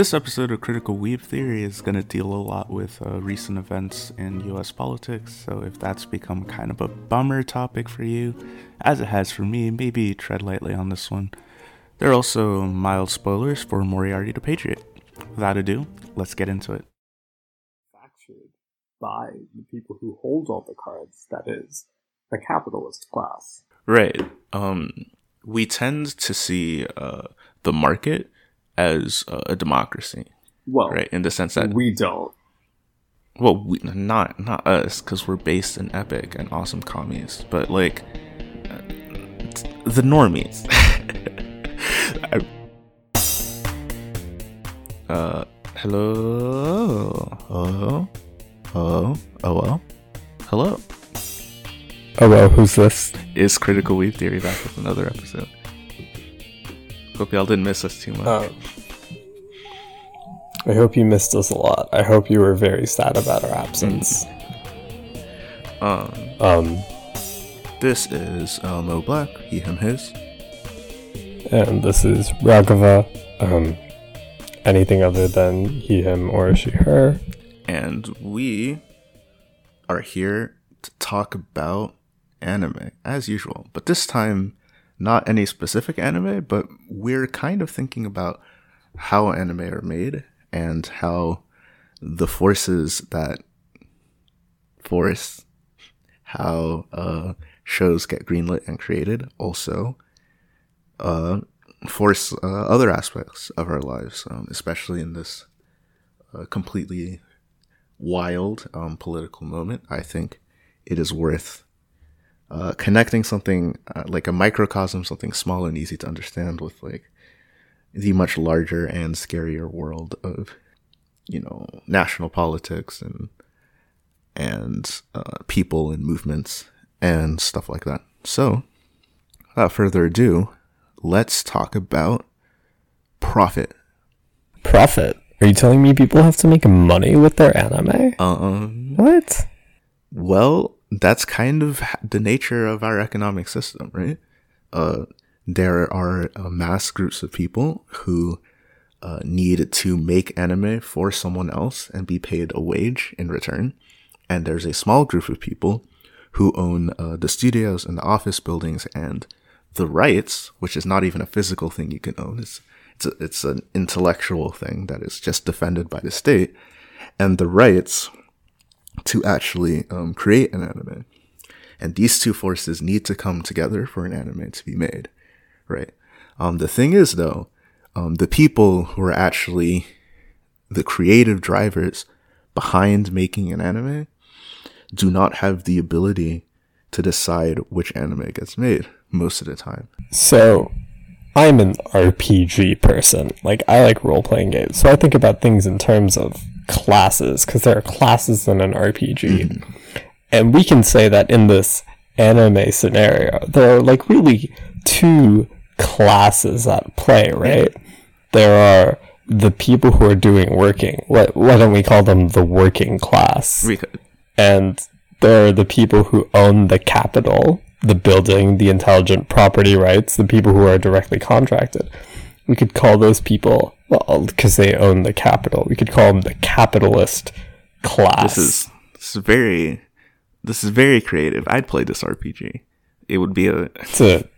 This episode of Critical Weeb Theory is going to deal a lot with uh, recent events in US politics, so if that's become kind of a bummer topic for you, as it has for me, maybe tread lightly on this one. There are also mild spoilers for Moriarty the Patriot. Without ado, let's get into it. Manufactured by the people who hold all the cards, that is, the capitalist class. Right. Um, we tend to see uh, the market as uh, a democracy, Well, right? In the sense that we don't. well, we, not not us, because we're based in epic and awesome commies, but like uh, the normies. I- uh, hello, hello, hello, oh well, hello. Oh well, who's this? Is Critical Weeb Theory back with another episode? Hope y'all didn't miss us too much. Um, I hope you missed us a lot. I hope you were very sad about our absence. Um, Um, this is uh, Mo Black, he, him, his. and this is Raghava. Um, anything other than he, him, or she, her. and we are here to talk about anime as usual but this time not any specific anime but we're kind of thinking about how anime are made and how the forces that force how uh, shows get greenlit and created also uh, force uh, other aspects of our lives um, especially in this uh, completely wild um, political moment, I think it is worth uh, connecting something uh, like a microcosm, something small and easy to understand, with like the much larger and scarier world of you know national politics and and uh, people and movements and stuff like that. So, without further ado, let's talk about profit. Profit. Are you telling me people have to make money with their anime? Uh um, What? Well, that's kind of the nature of our economic system, right? Uh, there are uh, mass groups of people who uh, need to make anime for someone else and be paid a wage in return. And there's a small group of people who own uh, the studios and the office buildings and the rights, which is not even a physical thing you can own. It's it's a, it's an intellectual thing that is just defended by the state, and the rights to actually um, create an anime. And these two forces need to come together for an anime to be made, right? Um, the thing is, though, um, the people who are actually the creative drivers behind making an anime do not have the ability to decide which anime gets made most of the time. So, I'm an RPG person. Like, I like role playing games. So, I think about things in terms of classes, because there are classes in an RPG. Mm-hmm. And we can say that in this anime scenario, there are like really two classes at play, right? There are the people who are doing working. What, why don't we call them the working class? We could, and there are the people who own the capital, the building, the intelligent property rights, the people who are directly contracted. We could call those people, well, because they own the capital, we could call them the capitalist class. this is this is very this is very creative. I'd play this RPG. It would be a, It's a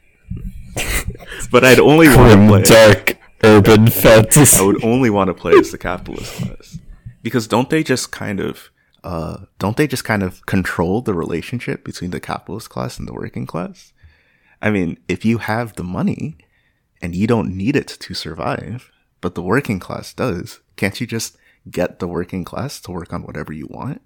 but I'd only want to play. dark urban fantasy. I would only want to play as the capitalist class because don't they just kind of uh don't they just kind of control the relationship between the capitalist class and the working class? I mean, if you have the money and you don't need it to survive, but the working class does, can't you just get the working class to work on whatever you want?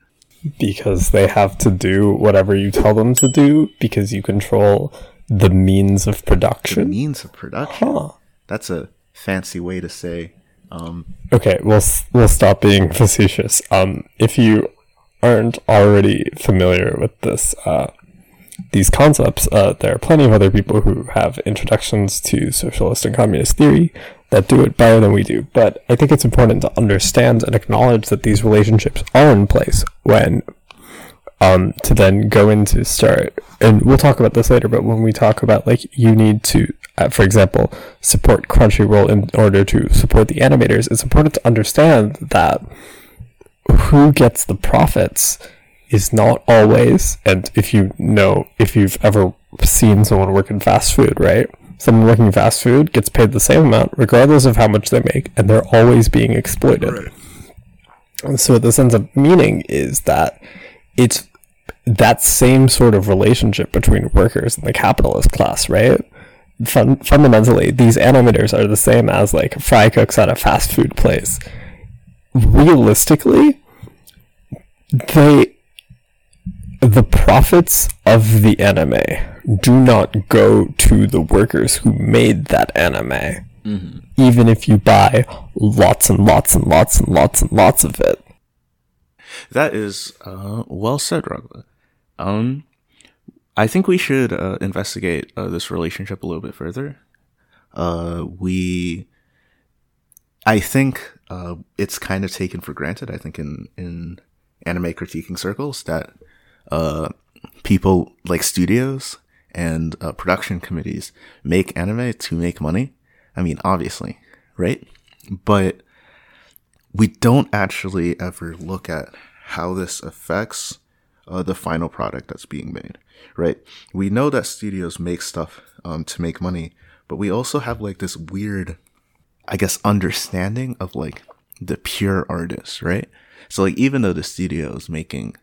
because they have to do whatever you tell them to do because you control the means of production. The means of production. Huh. That's a fancy way to say um Okay, we'll we'll stop being facetious. Um, if you aren't already familiar with this, uh, these concepts, uh, there are plenty of other people who have introductions to socialist and communist theory that do it better than we do. But I think it's important to understand and acknowledge that these relationships are in place when um, to then go into start, and we'll talk about this later, but when we talk about like you need to, uh, for example, support Crunchyroll in order to support the animators, it's important to understand that who gets the profits is not always, and if you know, if you've ever seen someone work in fast food, right? Someone working fast food gets paid the same amount regardless of how much they make, and they're always being exploited. Right. And so the sense of meaning is that it's that same sort of relationship between workers and the capitalist class, right? Fun- fundamentally, these animators are the same as like fry cooks at a fast food place. Realistically, they the profits of the anime do not go to the workers who made that anime. Even if you buy lots and lots and lots and lots and lots of it. That is uh, well said, Raghava. Um, I think we should uh, investigate uh, this relationship a little bit further. Uh, we, I think uh, it's kind of taken for granted. I think in in anime critiquing circles that uh, people like studios and uh, production committees make anime to make money. I mean, obviously, right? But we don't actually ever look at how this affects uh, the final product that's being made, right? We know that studios make stuff um, to make money, but we also have like this weird, I guess, understanding of like the pure artist, right? So like even though the studio is making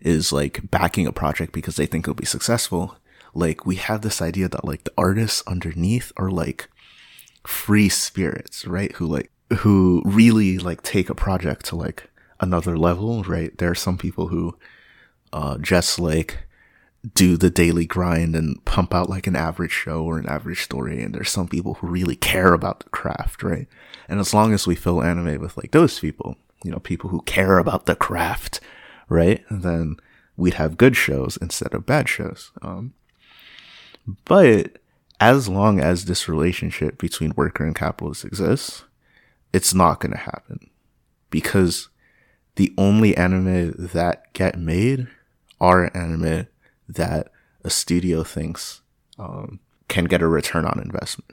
is like backing a project because they think it'll be successful, like we have this idea that like the artists underneath are like free spirits, right? Who like who really like take a project to like another level, right? There are some people who uh just like do the daily grind and pump out like an average show or an average story and there's some people who really care about the craft, right? And as long as we fill anime with like those people, you know, people who care about the craft, right? Then we'd have good shows instead of bad shows. Um but as long as this relationship between worker and capitalist exists, it's not going to happen because the only anime that get made are anime that a studio thinks um, can get a return on investment.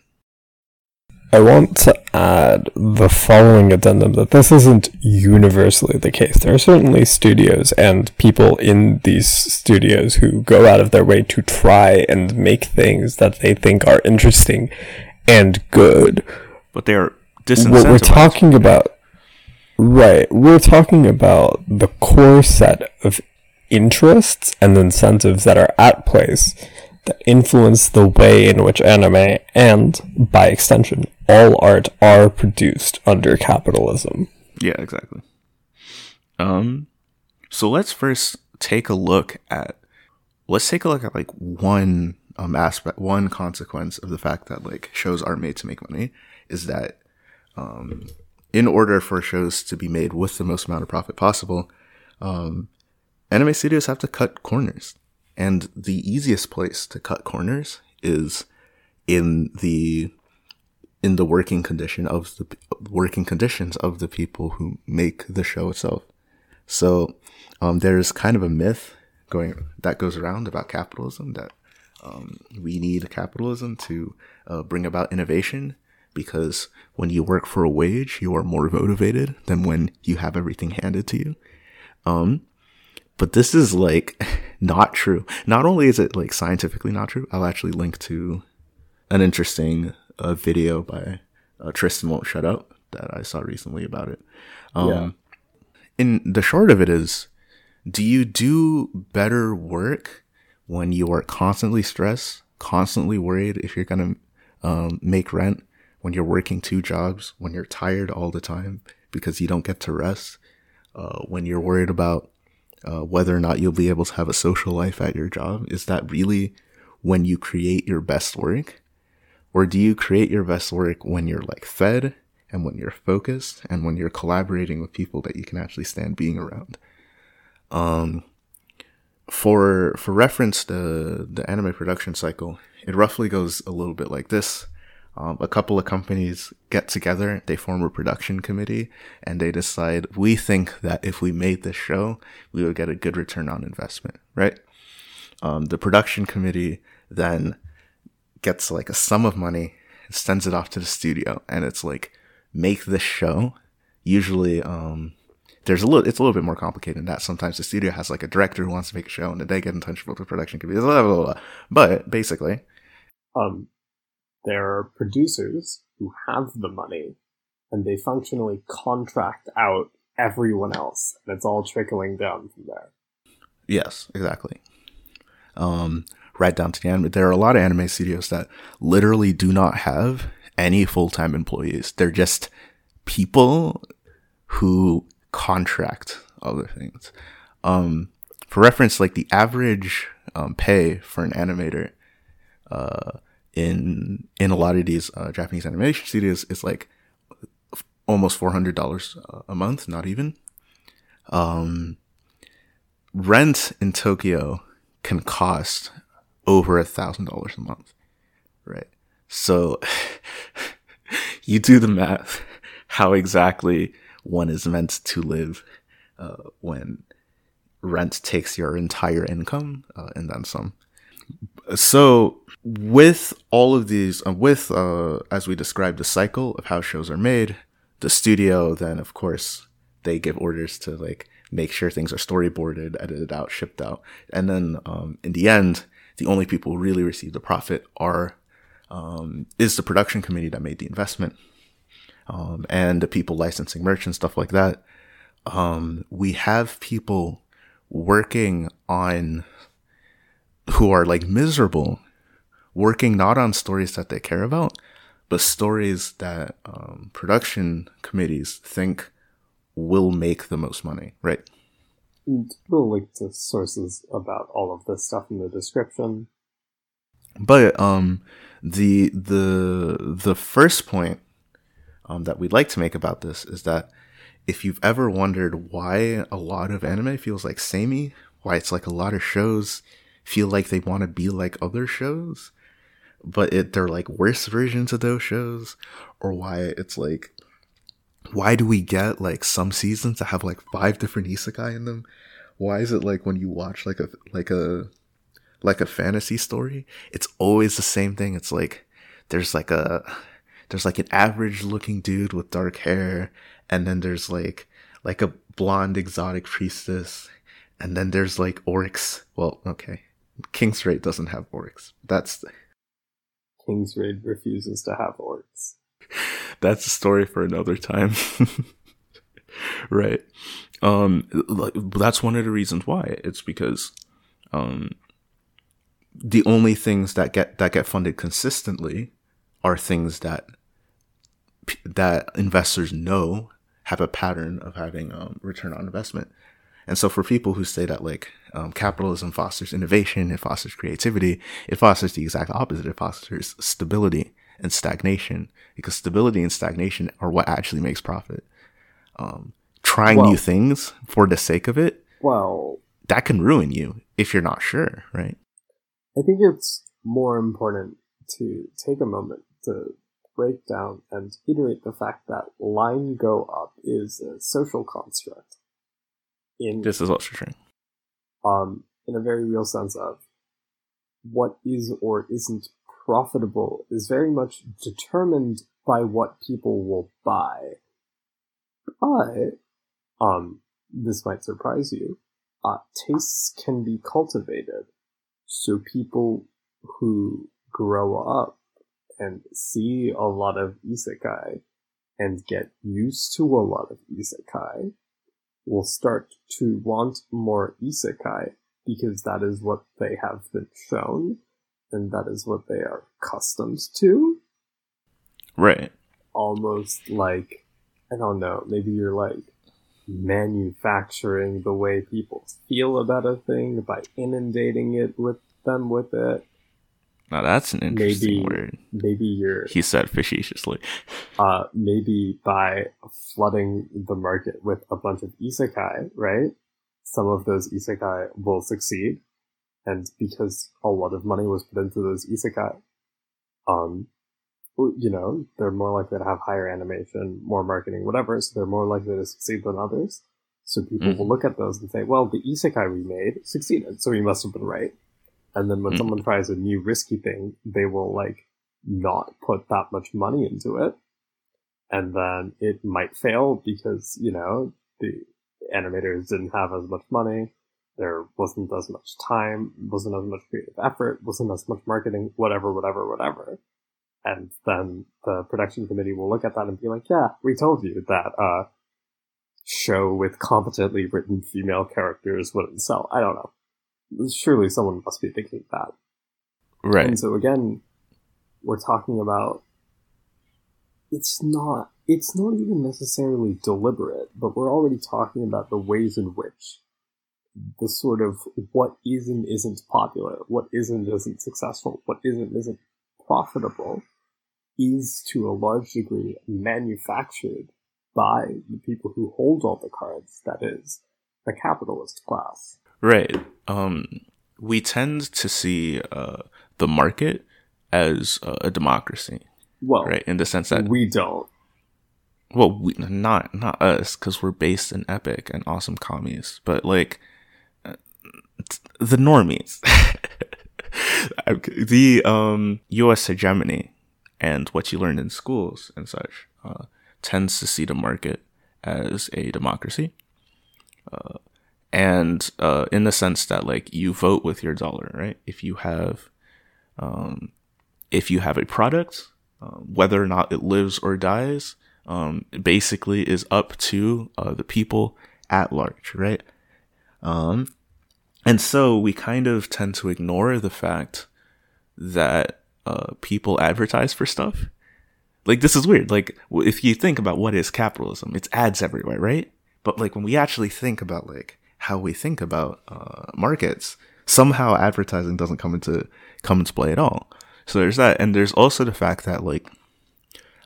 I want to add the following addendum that this isn't universally the case. There are certainly studios and people in these studios who go out of their way to try and make things that they think are interesting and good. But they're What we're talking about, right, we're talking about the core set of interests and incentives that are at place that influence the way in which anime and, by extension, all art are produced under capitalism. Yeah, exactly. Um, so let's first take a look at let's take a look at like one um aspect, one consequence of the fact that like shows are made to make money is that um, in order for shows to be made with the most amount of profit possible, um, anime studios have to cut corners, and the easiest place to cut corners is in the in the working condition of the working conditions of the people who make the show itself. So um, there's kind of a myth going that goes around about capitalism that um, we need capitalism to uh, bring about innovation because when you work for a wage, you are more motivated than when you have everything handed to you. Um, but this is like not true. Not only is it like scientifically not true, I'll actually link to an interesting uh, video by uh, Tristan Won't Shut Up that I saw recently about it. Um, Yeah. In the short of it is, do you do better work when you are constantly stressed, constantly worried if you're gonna um, make rent, when you're working two jobs, when you're tired all the time because you don't get to rest, uh, when you're worried about uh, whether or not you'll be able to have a social life at your job? Is that really when you create your best work? Or do you create your best work when you're like fed and when you're focused and when you're collaborating with people that you can actually stand being around? Um, for for reference, the the anime production cycle it roughly goes a little bit like this. Um, a couple of companies get together, they form a production committee, and they decide we think that if we made this show, we would get a good return on investment, right? Um, the production committee then gets like a sum of money, and sends it off to the studio, and it's like make this show. Usually, um, there's a little, it's a little bit more complicated than that. Sometimes the studio has like a director who wants to make a show, and then they get in touch with the production committee. Blah, blah, blah. But basically, Um, there are producers who have the money, and they functionally contract out everyone else, and it's all trickling down from there. Yes, exactly. Um, right down to the anime. There are a lot of anime studios that literally do not have any full time employees. They're just people who contract other things. Um, for reference, like the average um, pay for an animator uh, in in a lot of these uh, Japanese animation studios is like almost four hundred dollars a month, not even. Um, rent in Tokyo can cost over a thousand dollars a month, right? So you do the math, how exactly one is meant to live uh, when rent takes your entire income uh, and then some. So with all of these, uh, with uh, as we described the cycle of how shows are made, the studio then of course they give orders to like make sure things are storyboarded, edited out, shipped out, and then um, in the end, the only people who really receive the profit are um, is the production committee that made the investment, um, and the people licensing merch and stuff like that. Um, we have people working on who are like miserable, working not on stories that they care about, but stories that um, production committees think will make the most money, right? We'll link to sources about all of this stuff in the description. But um, the the the first point um, that we'd like to make about this is that if you've ever wondered why a lot of anime feels like samey, why it's like a lot of shows feel like they want to be like other shows, but it they're like worse versions of those shows, or why it's like why do we get like some seasons that have like five different isekai in them? Why is it like when you watch like a like a like a fantasy story, it's always the same thing. It's like there's like a there's like an average looking dude with dark hair, and then there's like like a blonde exotic priestess, and then there's like orcs. Well, okay, King's Raid doesn't have orcs. That's King's Raid refuses to have orcs. that's a story for another time. right. Um that's one of the reasons why. It's because um the only things that get that get funded consistently are things that that investors know have a pattern of having um, return on investment. And so for people who say that like um, capitalism fosters innovation, it fosters creativity, it fosters the exact opposite. It fosters stability and stagnation because stability and stagnation are what actually makes profit. Um, trying Well- new things for the sake of it, Well, that can ruin you if you're not sure, right? I think it's more important to take a moment to break down and iterate the fact that line go up is a social construct in This is also true. um in a very real sense of what is or isn't profitable is very much determined by what people will buy. But um this might surprise you. Uh tastes can be cultivated. So people who grow up and see a lot of isekai and get used to a lot of isekai will start to want more isekai because that is what they have been shown and that is what they are accustomed to. Right. Almost like, I don't know, maybe you're like manufacturing the way people feel about a thing by inundating it with them with it. Now that's an interesting Maybe- word. Maybe you're He said facetiously. uh, maybe by flooding the market with a bunch of isekai, right? Some of those isekai will succeed, and because a lot of money was put into those isekai, um, you know, they're more likely to have higher animation, more marketing, whatever, so they're more likely to succeed than others. So people Mhm. will look at those and say, well, the isekai we made succeeded, so we must have been right. And then when Mhm. someone tries a new risky thing, they will like not put that much money into it. And then it might fail because, you know, the animators didn't have as much money. There wasn't as much time, wasn't as much creative effort, wasn't as much marketing, whatever, whatever, whatever. And then the production committee will look at that and be like, yeah, we told you that, uh, show with competently written female characters wouldn't sell. I don't know. Surely someone must be thinking that. Right. And so again, we're talking about it's not it's not even necessarily deliberate, but we're already talking about the ways in which the sort of what is and isn't popular, what isn't isn't successful, what isn't isn't profitable is to a large degree manufactured by the people who hold all the cards, that is, the capitalist class. Right. Um, we tend to see uh, the market as uh, a democracy, Well, right? In the sense that, we don't. well, we, not not us, because we're based in Epic and awesome commies, but like the normies, the um, U.S. hegemony, and what you learn in schools and such uh, tends to see the market as a democracy. Uh, and uh, in the sense that like you vote with your dollar, right? If you have, um, if you have a product, uh, whether or not it lives or dies, um, basically is up to uh, the people at large, right? Um, and so we kind of tend to ignore the fact that uh, people advertise for stuff. Like this is weird. Like if you think about what is capitalism, it's ads everywhere, right? But like when we actually think about like how we think about uh, markets, somehow advertising doesn't come into come into play at all. So there's that, and there's also the fact that like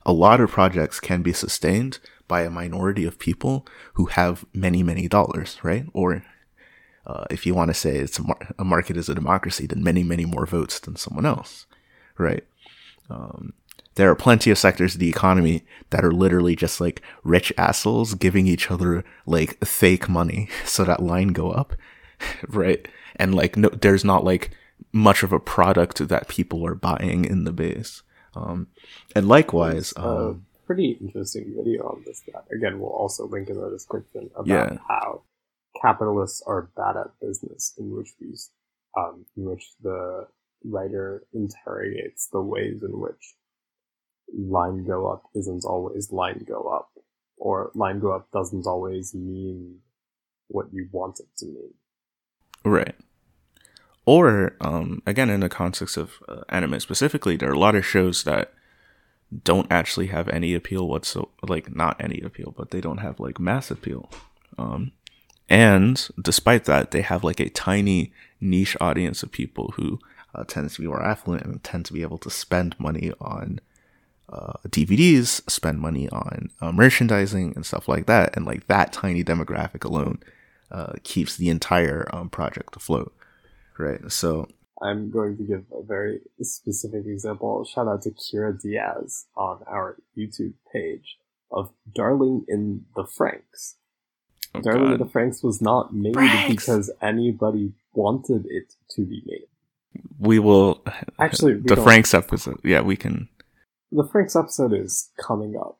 a lot of projects can be sustained by a minority of people who have many many dollars, right? Or uh, if you want to say it's a, mar- a market is a democracy, then many many more votes than someone else, right? Um, there are plenty of sectors of the economy that are literally just like rich assholes giving each other like fake money so that line go up, right? And like no, there's not like much of a product that people are buying in the base. Um, and likewise, um, pretty interesting video on this that again we'll also link in the description about Yeah. how capitalists are bad at business in which um, in which the writer interrogates the ways in which line go up isn't always line go up or line go up doesn't always mean what you want it to mean Right. Or, um, again, in the context of uh, anime specifically, there are a lot of shows that don't actually have any appeal whatsoever. Like, not any appeal, but they don't have, like, mass appeal. Um, and despite that, they have, like, a tiny niche audience of people who uh, tends to be more affluent and tend to be able to spend money on uh, DVDs, spend money on uh, merchandising and stuff like that. And, like, that tiny demographic alone uh, keeps the entire um, project afloat, right? So, I'm going to give a very specific example. Shout out to Kira Diaz on our YouTube page of Darling in the Franxx. Oh Darling in God. the Franxx was not made Franxx! because anybody wanted it to be made. we will Actually, we the don't- Franxx episode. Yeah, we can The Franxx episode is coming up.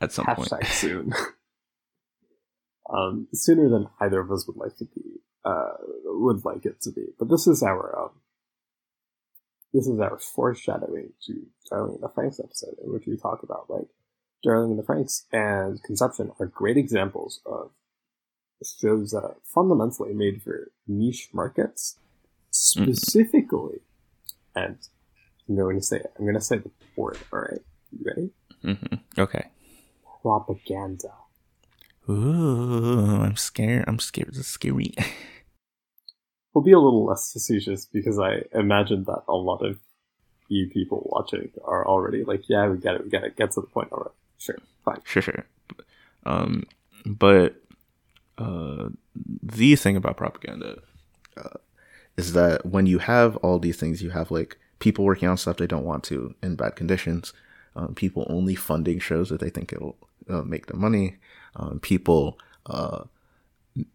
at some point. Soon. um, sooner than either of us would like to be, uh, would like it to be. But this is our, um, this is our foreshadowing to Darling in the Franxx episode, in which we talk about like Darling in the Franxx and Conception are great examples of shows that are fundamentally made for niche markets, specifically. And I'm going to say it. I'm going to say the word. All right, you ready? hmm Okay. Propaganda. Ooh, I'm scared. I'm scared. It's scary. We'll be a little less facetious because I imagine that a lot of you people watching are already like, yeah, we get it, we get it, get to the point. All right, sure, fine. sure, sure. Um, but uh, the thing about propaganda uh, is that when you have all these things, you have like people working on stuff they don't want to in bad conditions, um, people only funding shows that they think it'll uh, make them money, um, people uh,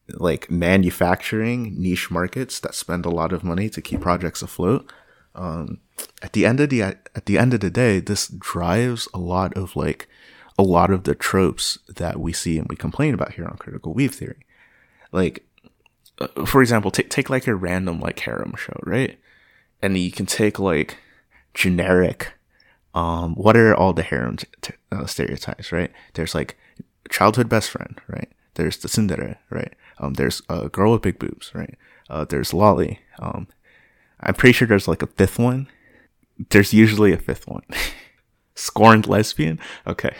like manufacturing niche markets that spend a lot of money to keep projects afloat. Um, at the end of the at the end of the day, this drives a lot of like a lot of the tropes that we see and we complain about here on Critical Weeb Theory. Like, uh, for example, take take like a random like harem show, right? And you can take like generic. Um, what are all the harem t- t- uh, stereotypes, right? There's like childhood best friend, right? There's the tsundere, right? Um, there's a girl with big boobs, right? Uh, there's loli. Um, I'm pretty sure there's like a fifth one. There's usually a fifth one. Scorned lesbian. Okay.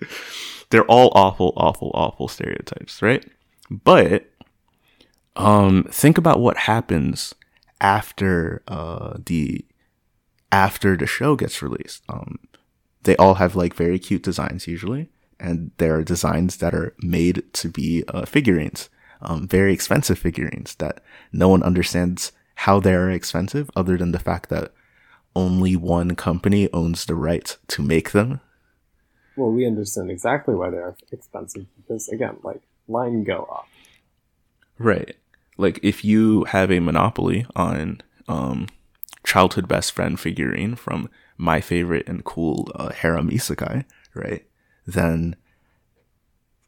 They're all awful, awful, awful stereotypes, right? But um, think about what happens after uh, the after the show gets released. Um, they all have like very cute designs usually, and there are designs that are made to be uh, figurines, um, very expensive figurines that no one understands how they are expensive, other than the fact that only one company owns the right to make them. Well, we understand exactly why they're expensive because, again, like line go up. Right. Like if you have a monopoly on um, childhood best friend figurine from my favorite and cool uh, harem isekai, right? Then,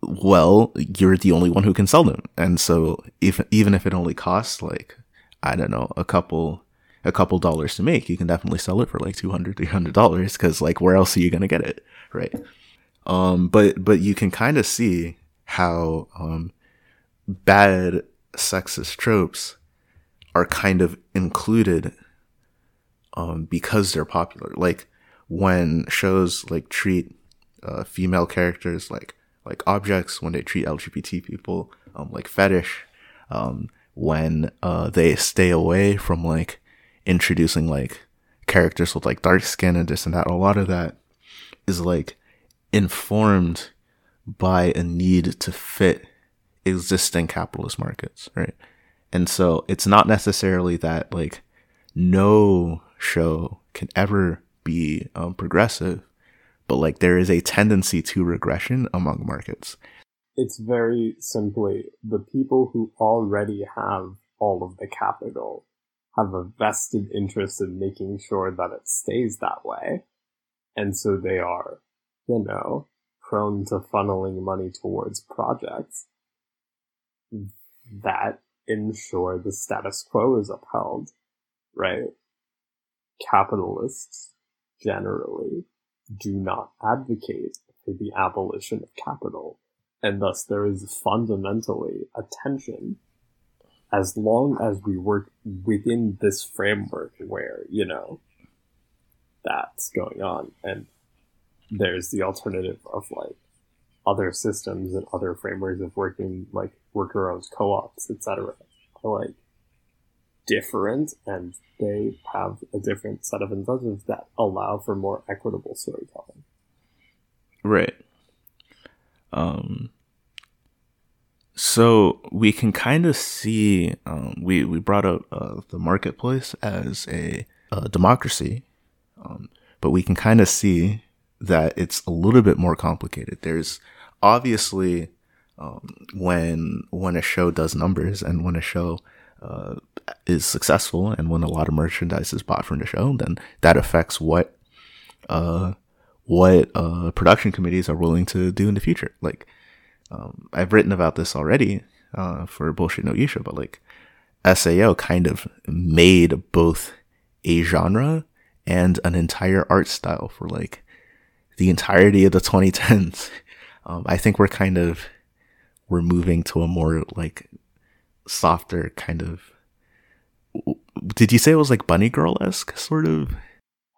well, you're the only one who can sell them, and so if even if it only costs like I don't know a couple a couple dollars to make, you can definitely sell it for like 200 300 dollars because like where else are you gonna get it, right? Um, but but you can kind of see how um, bad sexist tropes are kind of included um, because they're popular. Like when shows like treat uh, female characters like like objects, when they treat LGBT people um, like fetish, um, when uh, they stay away from like introducing like characters with like dark skin and this and that. A lot of that is like informed by a need to fit existing capitalist markets, right? And so it's not necessarily that like no show can ever be um, progressive, but like there is a tendency to regression among markets. It's very simply the people who already have all of the capital have a vested interest in making sure that it stays that way. And so they are, you know, prone to funneling money towards projects that ensure the status quo is upheld, right? Capitalists generally do not advocate for the abolition of capital, and thus there is fundamentally a tension as long as we work within this framework where, you know, that's going on. And there's the alternative of like other systems and other frameworks of working, like worker owned co ops, etc. are like different and they have a different set of incentives that allow for more equitable storytelling. Right. Um, so we can kind of see um, we we brought up uh, the marketplace as a, a democracy, um, but we can kind of see that it's a little bit more complicated. There's obviously um, when when a show does numbers and when a show uh, is successful and when a lot of merchandise is bought from the show, then that affects what uh, what uh, production committees are willing to do in the future. Like um, I've written about this already uh, for bullshit no Yusha, but like SAO kind of made both a genre and an entire art style for like the entirety of the 2010s. Um, I think we're kind of we're moving to a more like softer kind of. Did you say it was like bunny girl esque sort of?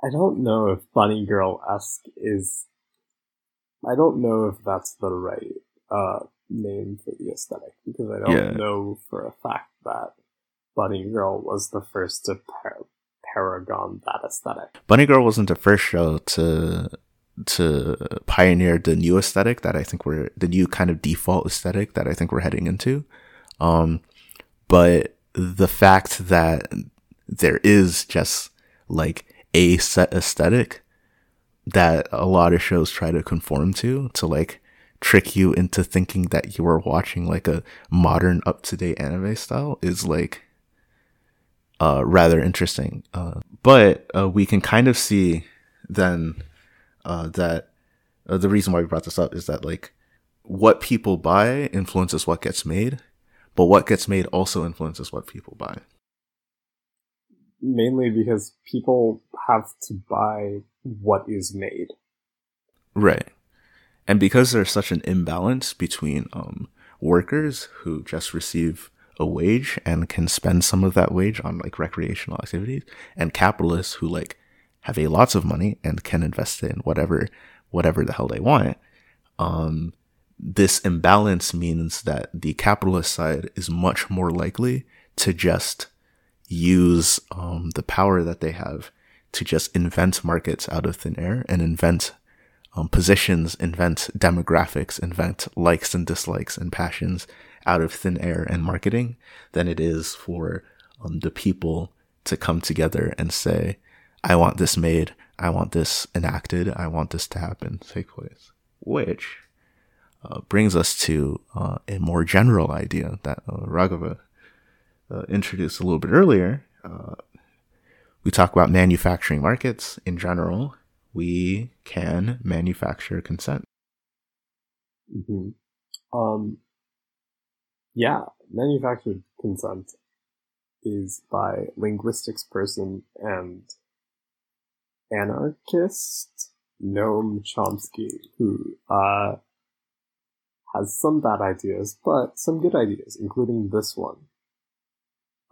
I don't know if bunny girl esque is. I don't know if that's the right uh, name for the aesthetic because I don't yeah. know for a fact that Bunny Girl was the first to par- paragon that aesthetic. Bunny Girl wasn't the first show to to pioneer the new aesthetic that I think we're the new kind of default aesthetic that I think we're heading into. Um, but the fact that there is just like a set aesthetic that a lot of shows try to conform to to like trick you into thinking that you are watching like a modern up to date anime style is like uh rather interesting. Uh but uh, we can kind of see then uh that uh, the reason why we brought this up is that like what people buy influences what gets made, but what gets made also influences what people buy. Mainly because people have to buy what is made. Right. And because there's such an imbalance between um, workers who just receive a wage and can spend some of that wage on like recreational activities and capitalists who like have a lots of money and can invest in whatever whatever the hell they want um, this imbalance means that the capitalist side is much more likely to just use um, the power that they have to just invent markets out of thin air and invent um, positions, invent demographics, invent likes and dislikes and passions out of thin air and marketing than it is for um, the people to come together and say, I want this made, I want this enacted, I want this to happen, take place. Which uh, brings us to uh, a more general idea that uh, Raghava uh, introduced a little bit earlier. Uh, we talk about manufacturing markets in general. We can manufacture consent. Mm-hmm. Um, yeah, manufactured consent is by linguistics person and anarchist Noam Chomsky, who uh, has some bad ideas, but some good ideas, including this one.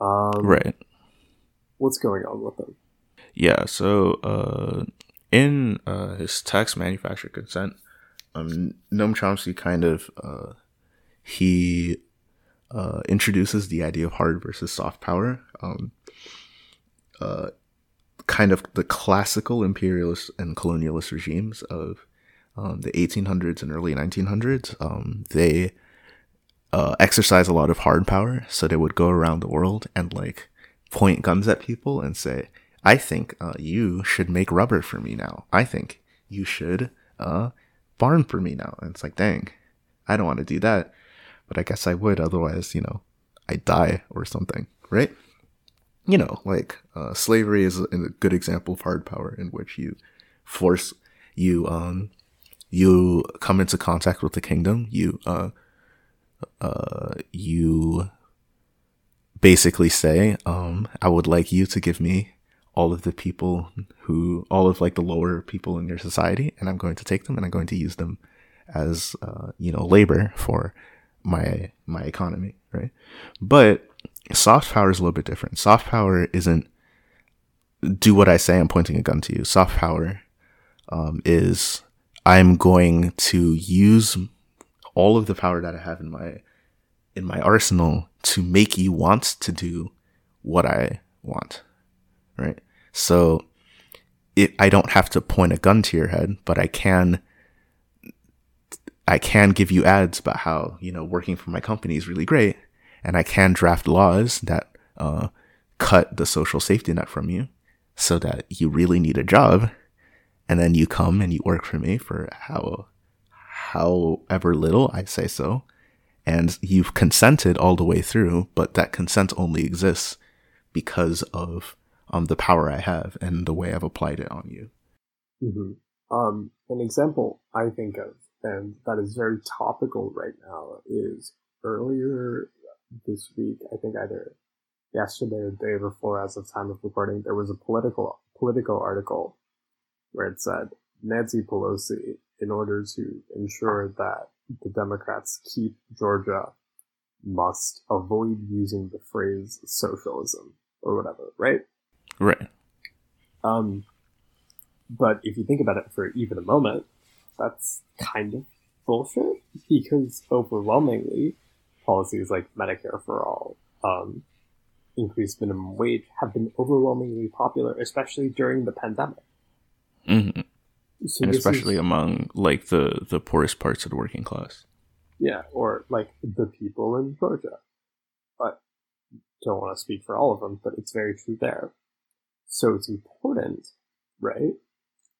Um, right. What's going on with them? Yeah. So, uh, in uh, his text, "Manufactured Consent," um, Noam Chomsky kind of uh, he uh, introduces the idea of hard versus soft power. Um, uh, kind of the classical imperialist and colonialist regimes of um, the 1800s and early 1900s, um, they uh, exercise a lot of hard power. So they would go around the world and like point guns at people and say, I think uh, you should make rubber for me now. I think you should uh, farm for me now. And it's like, dang, I don't want to do that. But I guess I would. Otherwise, you know, I die or something, right? You know, like uh, slavery is a good example of hard power in which you force you um you come into contact with the kingdom, you uh uh you basically say, um, I would like you to give me all of the people who all of like the lower people in your society and I'm going to take them and I'm going to use them as uh, you know, labor for my my economy, right? But soft power is a little bit different. Soft power isn't do what I say, I'm pointing a gun to you. Soft power um, is I'm going to use all of the power that I have in my in my arsenal to make you want to do what I want. Right? So it, I don't have to point a gun to your head, but I can I can give you ads about how, you know, working for my company is really great and I can draft laws that uh, cut the social safety net from you so that you really need a job and then you come and you work for me for how however little I say so, and you've consented all the way through, but that consent only exists because of um the power I have and the way I've applied it on you. Mm-hmm. Um, an example I think of, and that is very topical right now, is earlier this week. I think either yesterday or the day before, as of time of recording, there was a political political article where it said Nancy Pelosi, in order to ensure that the Democrats keep Georgia, must avoid using the phrase socialism or whatever, right? Right. Um, but if you think about it for even a moment, that's kind of bullshit because overwhelmingly, policies like Medicare for all, um, increased minimum wage have been overwhelmingly popular, especially during the pandemic. Mm-hmm. So and especially is, among like the the poorest parts of the working class. Yeah, or like the people in Georgia. But don't want to speak for all of them, but it's very true there. So it's important, right?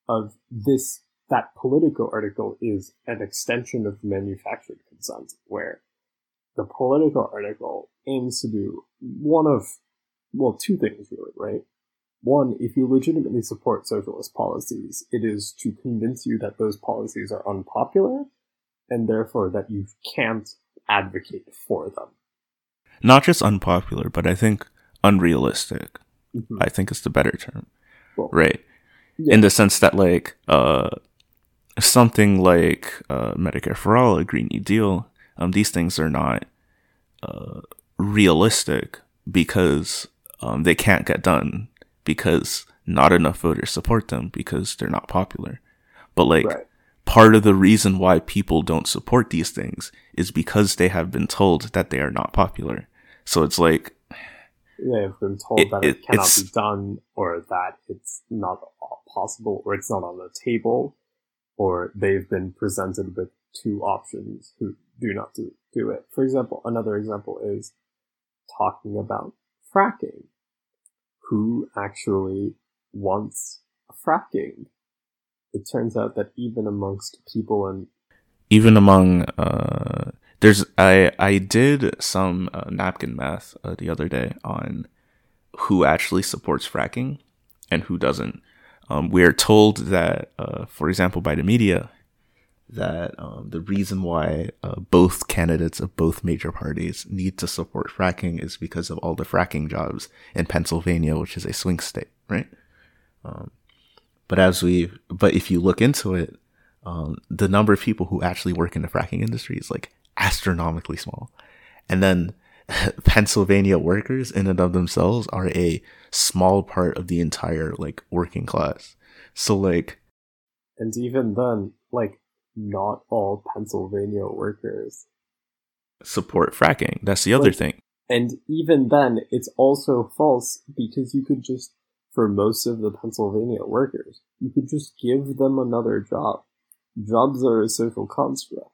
Of this, that Politico article is an extension of manufactured consent, where the Politico article aims to do one of, well, two things really, right? One, if you legitimately support socialist policies, it is to convince you that those policies are unpopular and therefore that you can't advocate for them. Not just unpopular, but I think unrealistic. Mm-hmm. I think is the better term. Well, right. Yeah. In the sense that like uh something like uh Medicare for all, a Green New Deal, um these things are not uh realistic because um they can't get done because not enough voters support them because they're not popular. But like right. part of the reason why people don't support these things is because they have been told that they are not popular. So it's like they have been told it, that it, it cannot be done or that it's not possible or it's not on the table or they've been presented with two options who do not do, do it. For example, another example is talking about fracking who actually wants fracking. It turns out that even amongst people and even among uh, there's I I did some uh, napkin math uh, the other day on who actually supports fracking and who doesn't. Um, we are told that, uh, for example, by the media, that um, the reason why uh, both candidates of both major parties need to support fracking is because of all the fracking jobs in Pennsylvania, which is a swing state, right? Um, but as we, but if you look into it, um, the number of people who actually work in the fracking industry is like astronomically small, and then Pennsylvania workers in and of themselves are a small part of the entire like working class. So like, and even then, like not all Pennsylvania workers support fracking. That's the other thing. And even then, it's also false because you could just, for most of the Pennsylvania workers, you could just give them another job. Jobs are a social construct.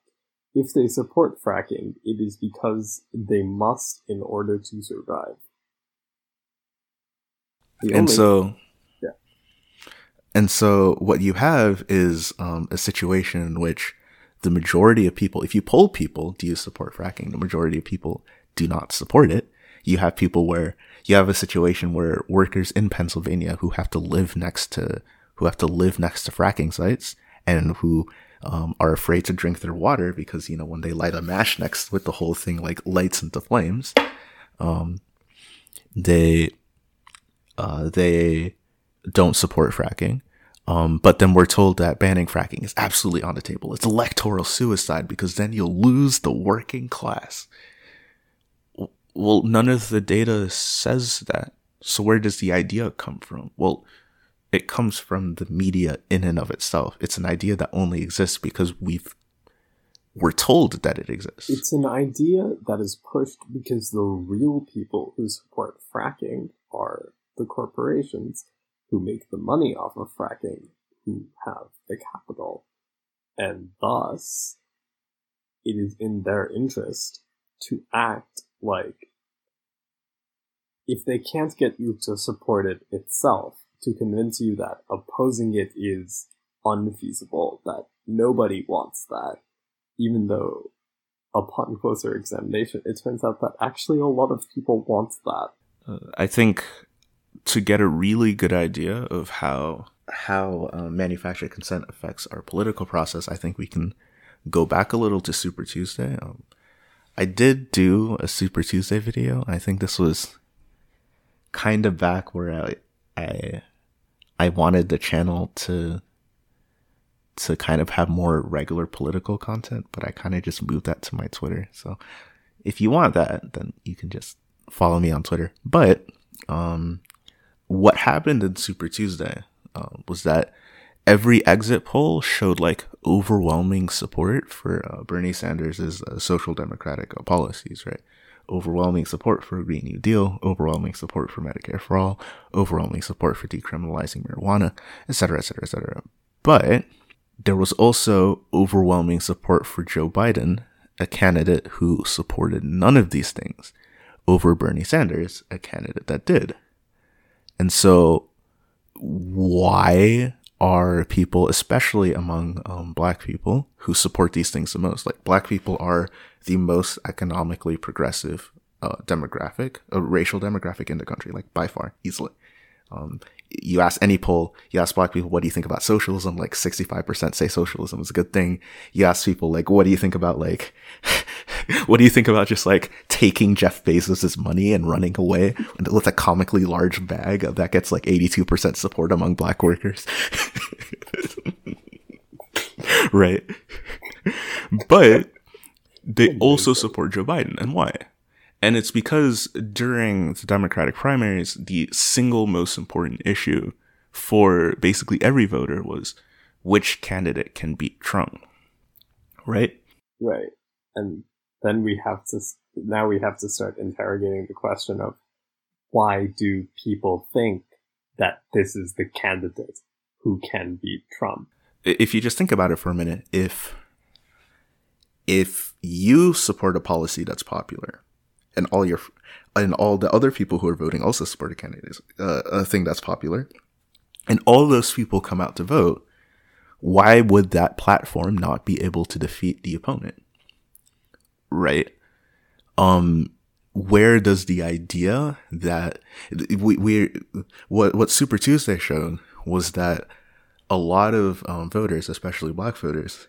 If they support fracking, it is because they must in order to survive. The and only- so and so what you have is um, a situation in which the majority of people, if you poll people, do you support fracking? The majority of people do not support it. You have people where you have a situation where workers in Pennsylvania who have to live next to, who have to live next to fracking sites and who um, are afraid to drink their water because, you know, when they light a match next with the whole thing like lights into flames, um, they, uh, they don't support fracking. Um, but then we're told that banning fracking is absolutely on the table. It's electoral suicide because then you'll lose the working class. Well, none of the data says that. So where does the idea come from? Well, it comes from the media in and of itself. It's an idea that only exists because we've we're told that it exists. It's an idea that is pushed because the real people who support fracking are the corporations who make the money off of fracking who have the capital. And thus, it is in their interest to act like if they can't get you to support it itself, to convince you that opposing it is unfeasible, that nobody wants that, even though upon closer examination, it turns out that actually a lot of people want that. Uh, I think to get a really good idea of how how uh, manufactured consent affects our political process, I think we can go back a little to Super Tuesday. Um, I did do a Super Tuesday video. I think this was kind of back where I I I wanted the channel to to kind of have more regular political content, but I kind of just moved that to my Twitter. So if you want that, then you can just follow me on Twitter. But um what happened in Super Tuesday uh, was that every exit poll showed like overwhelming support for uh, Bernie Sanders' uh, social democratic policies, right? Overwhelming support for a Green New Deal, overwhelming support for Medicare for all, overwhelming support for decriminalizing marijuana, etc., etc., etc. But there was also overwhelming support for Joe Biden, a candidate who supported none of these things, over Bernie Sanders, a candidate that did. And so why are people, especially among um, black people, who support these things the most? Like, black people are the most economically progressive uh, demographic, a racial demographic in the country, like by far, easily. Um, you ask any poll, you ask black people, what do you think about socialism? Like 65% say socialism is a good thing. You ask people, like, what do you think about, like, what do you think about just like taking Jeff Bezos' money and running away with a comically large bag that gets like 82% support among black workers? right. But they oh also support Joe Biden. And why? And it's because during the Democratic primaries, the single most important issue for basically every voter was which candidate can beat Trump. Right? Right. And then we have to, now we have to start interrogating the question of why do people think that this is the candidate who can beat Trump? If you just think about it for a minute, if, if you support a policy that's popular, and all your and all the other people who are voting also support a candidate uh, a thing that's popular, and all those people come out to vote, why would that platform not be able to defeat the opponent? Right? Um, where does the idea that we, we what what Super Tuesday showed was that a lot of um, voters, especially black voters,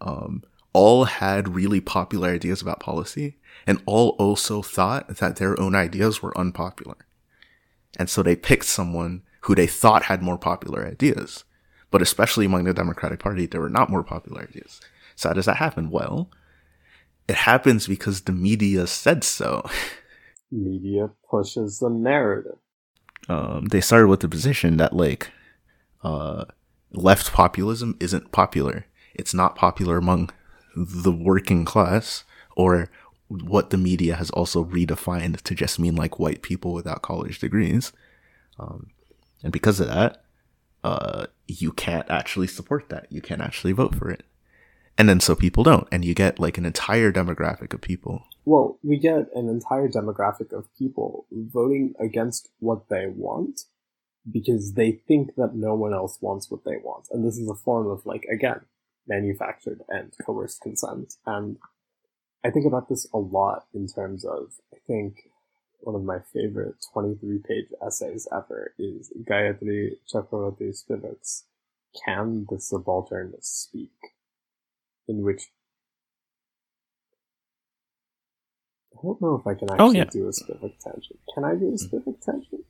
um, all had really popular ideas about policy and all also thought that their own ideas were unpopular. And so they picked someone who they thought had more popular ideas. But especially among the Democratic Party, there were not more popular ideas. So how does that happen? Well, it happens because the media said so. Media pushes the narrative. Um, they started with the position that like uh, left populism isn't popular. It's not popular among the working class or what the media has also redefined to just mean like white people without college degrees. Um, and because of that, uh, you can't actually support that. You can't actually vote for it. And then so people don't. And you get like an entire demographic of people. Well, we get an entire demographic of people voting against what they want because they think that no one else wants what they want. And this is a form of like, again, manufactured and coerced consent. And I think about this a lot in terms of, I think one of my favorite 23 page essays ever is Gayatri Chakravorty Spivak's Can the Subaltern Speak? In which I don't know if I can actually oh, yeah. do a specific tangent. Can I do a specific tangent?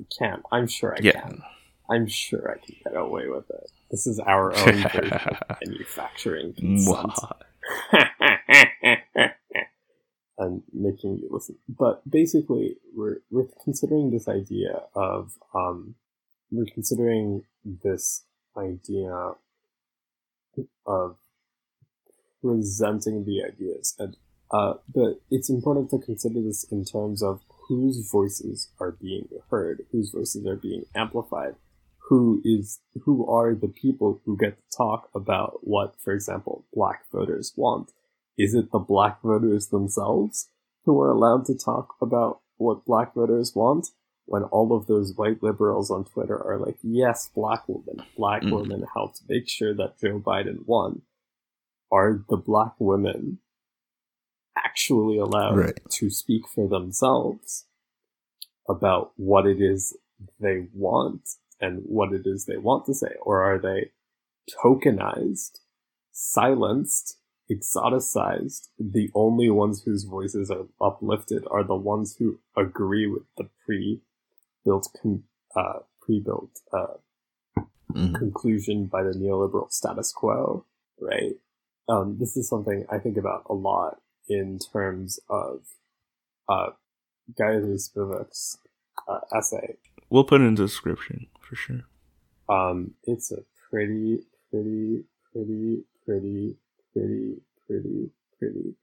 I can. I'm sure I yeah. can. I'm sure I can get away with it. This is our own manufacturing consent. and making you listen. But basically, we're we're considering this idea of um, we're considering this idea of presenting the ideas, and uh, but it's important to consider this in terms of whose voices are being heard, whose voices are being amplified, who is who are the people who get to talk about what, for example, black voters want. Is it the black voters themselves who are allowed to talk about what black voters want? When all of those white liberals on Twitter are like, yes, black women, black mm. women helped make sure that Joe Biden won. Are the black women actually allowed right. to speak for themselves about what it is they want and what it is they want to say? Or are they tokenized, silenced, exoticized? The only ones whose voices are uplifted are the ones who agree with the pre-built, con- uh, pre-built uh, mm-hmm. conclusion by the neoliberal status quo, right? Um, this is something I think about a lot in terms of uh, Gayatri Spivak's uh, essay. We'll put it in the description for sure. Um, it's a pretty, pretty, pretty, pretty, pretty, pretty, pretty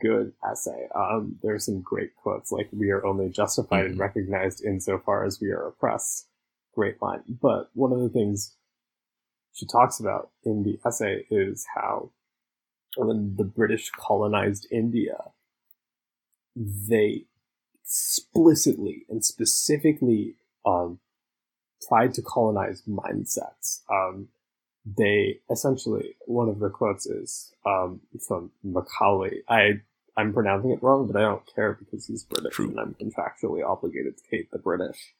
good essay. Um, there are some great quotes, like "We are only justified mm-hmm. and recognized insofar as we are oppressed." Great line. But one of the things she talks about in the essay is how when the British colonized India, they explicitly and specifically um, tried to colonize mindsets. Um, they essentially one of the quotes is um, from Macaulay. I I'm pronouncing it wrong, but I don't care because he's British True. and I'm contractually obligated to hate the British.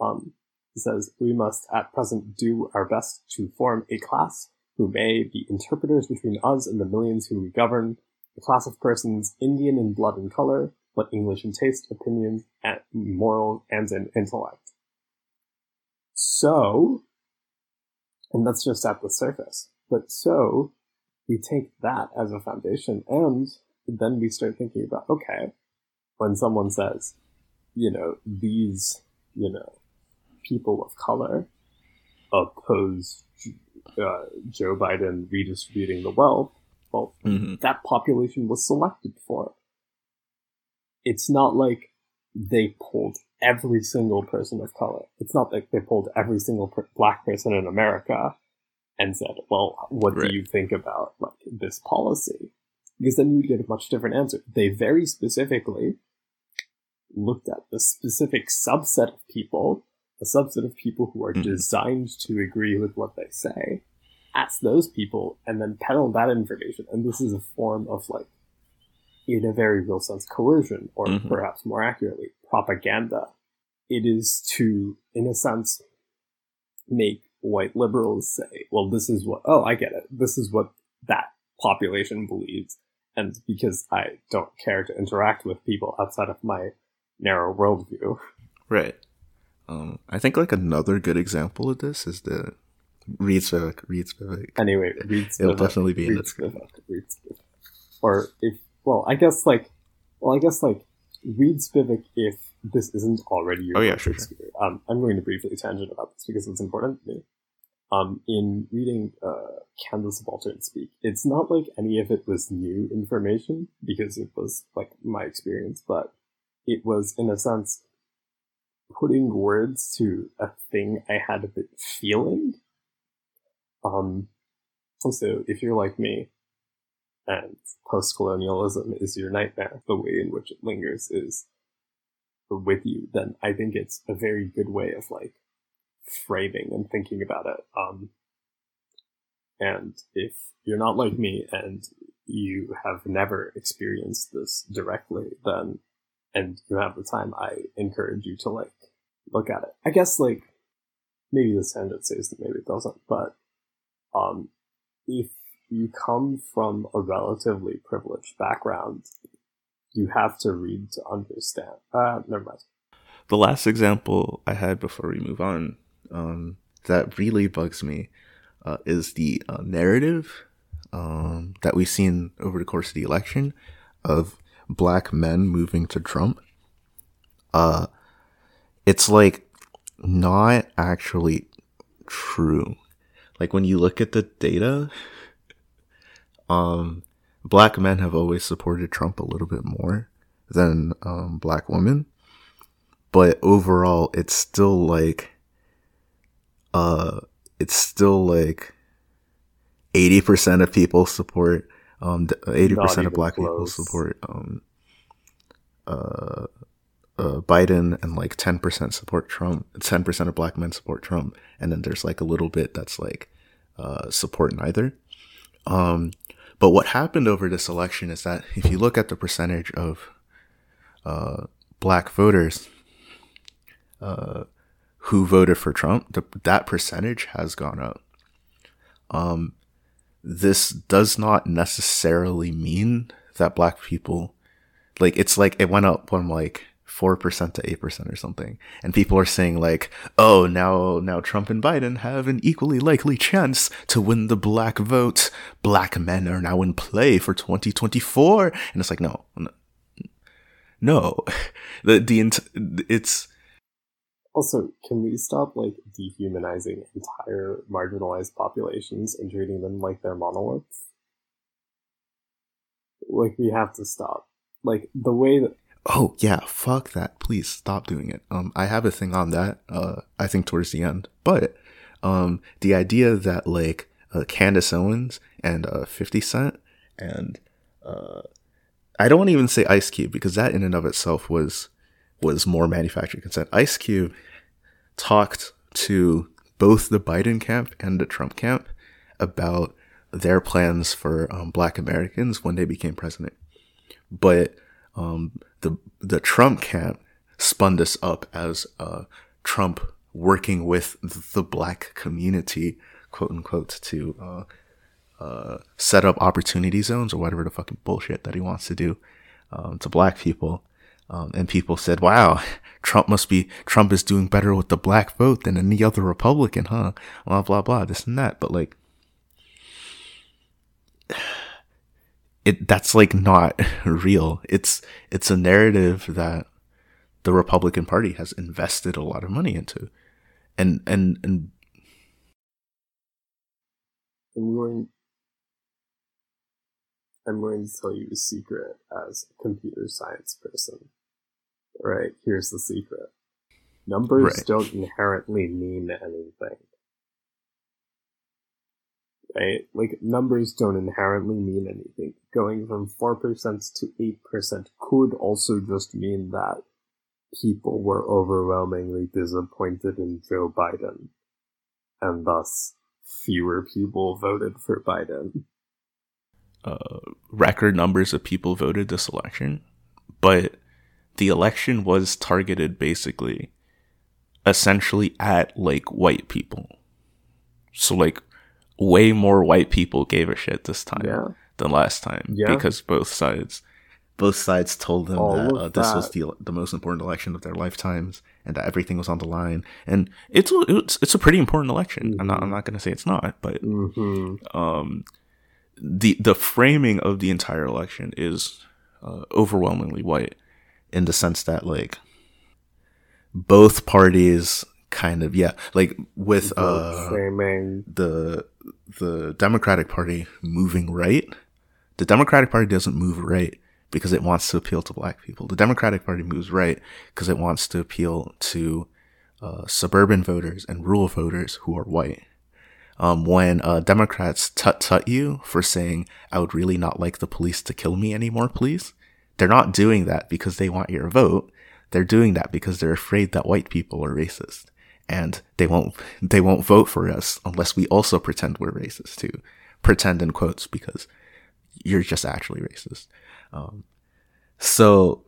Um, he says we must at present do our best to form a class who may be interpreters between us and the millions whom we govern, a class of persons Indian in blood and color, but English in taste, opinions, and moral and in intellect. So, and that's just at the surface. But so, we take that as a foundation, and then we start thinking about okay, when someone says, you know, these, you know, people of color oppose uh, Joe Biden redistributing the wealth, well, hmm that population was selected for. It's not like they pulled every single person of color. It's not like they pulled every single per- black person in America and said, "Well, what Right. do you think about like this policy?" Because then you'd get a much different answer. They very specifically looked at the specific subset of people, a subset of people who are Mhm. designed to agree with what they say, ask those people and then peddle that information. And this is a form of like, in a very real sense, coercion, or Mhm. perhaps more accurately, propaganda. It is to, in a sense, make white liberals say, well, this is what, oh, I get it. This is what that population believes. And because I don't care to interact with people outside of my narrow worldview, Right. Um, I think like another good example of this is the Reed Spivak. Read Spivak. Anyway, read It'll Spivak, definitely be in the description. Spivak, read Spivak. Or if, well, I guess like, well, I guess like, read Spivak if this isn't already your Oh, yeah, sure, sure. Um, I'm going to briefly tangent about this because it's important to me. Um, in reading uh, Can the Subaltern Speak, it's not like any of it was new information because it was like my experience, but it was in a sense putting words to a thing I had a been feeling. Um, so if you're like me, and post-colonialism is your nightmare, the way in which it lingers is with you, then I think it's a very good way of like framing and thinking about it. Um, and if you're not like me and you have never experienced this directly, then and you have the time, I encourage you to like look at it. I guess like maybe this sentence says that maybe it doesn't, but um, if you come from a relatively privileged background, you have to read to understand. Uh, never mind. The last example I had before we move on um, that really bugs me uh, is the uh, narrative um, that we've seen over the course of the election of black men moving to Trump. Uh, it's like not actually true. Like when you look at the data, um, black men have always supported Trump a little bit more than um, black women but overall it's still like uh it's still like 80% of people support um 80% of even black people support um uh uh, Biden and like 10% support Trump. 10% of black men support Trump. And then there's like a little bit that's like uh, support neither. Um, but what happened over this election is that if you look at the percentage of uh, black voters uh, who voted for Trump, the, that percentage has gone up. Um, this does not necessarily mean that black people, like, it's like it went up from like 4% to 8% or something. And people are saying like, oh, now, now Trump and Biden have an equally likely chance to win the black vote. Black men are now in play for 2024. And it's like, no, no, the, the, it's, Also, can we stop like dehumanizing entire marginalized populations and treating them like they're monoliths? Like we have to stop. Like the way that Oh yeah, fuck that. Please stop doing it. Um I have a thing on that, uh I think towards the end. But um the idea that like uh, Candace Owens and uh 50 Cent and uh I don't even say Ice Cube because that in and of itself was was more manufactured consent. Ice Cube talked to both the Biden camp and the Trump camp about their plans for um, Black Americans when they became president. But um, the the Trump camp spun this up as uh, Trump working with the Black community, quote unquote, to uh, uh, set up opportunity zones or whatever the fucking bullshit that he wants to do um, to Black people. Um, and people said, "Wow, Trump must be Trump is doing better with the black vote than any other Republican, huh?" Blah blah blah, this and that. But like, it that's like not real. It's it's a narrative that the Republican Party has invested a lot of money into, and and and. I'm going. I'm going to tell you a secret as a computer science person. Right, here's the secret. Numbers Right. don't inherently mean anything. Right? Like, numbers don't inherently mean anything. Going from 4% to 8% could also just mean that people were overwhelmingly disappointed in Joe Biden. And thus, fewer people voted for Biden. uh, record numbers of people voted this election, but the election was targeted basically essentially at like white people. So like way more white people gave a shit this time Yeah. than last time Yeah. because both sides both sides told them All that uh, this was the the most important election of their lifetimes and that everything was on the line and it's a, it's it's a pretty important election. I'm not I'm not going to say it's not, but hmm um, the the framing of the entire election is uh, overwhelmingly white, in the sense that like both parties kind of yeah like with uh framing. the the Democratic Party moving right, the Democratic Party doesn't move right because it wants to appeal to black people. The Democratic Party moves right because it wants to appeal to uh, suburban voters and rural voters who are white. Um, when uh, Democrats tut tut you for saying, I would really not like the police to kill me anymore, please, they're not doing that because they want your vote. They're doing that because they're afraid that white people are racist and they won't they won't vote for us unless we also pretend we're racist too. Pretend in quotes because you're just actually racist. Um, so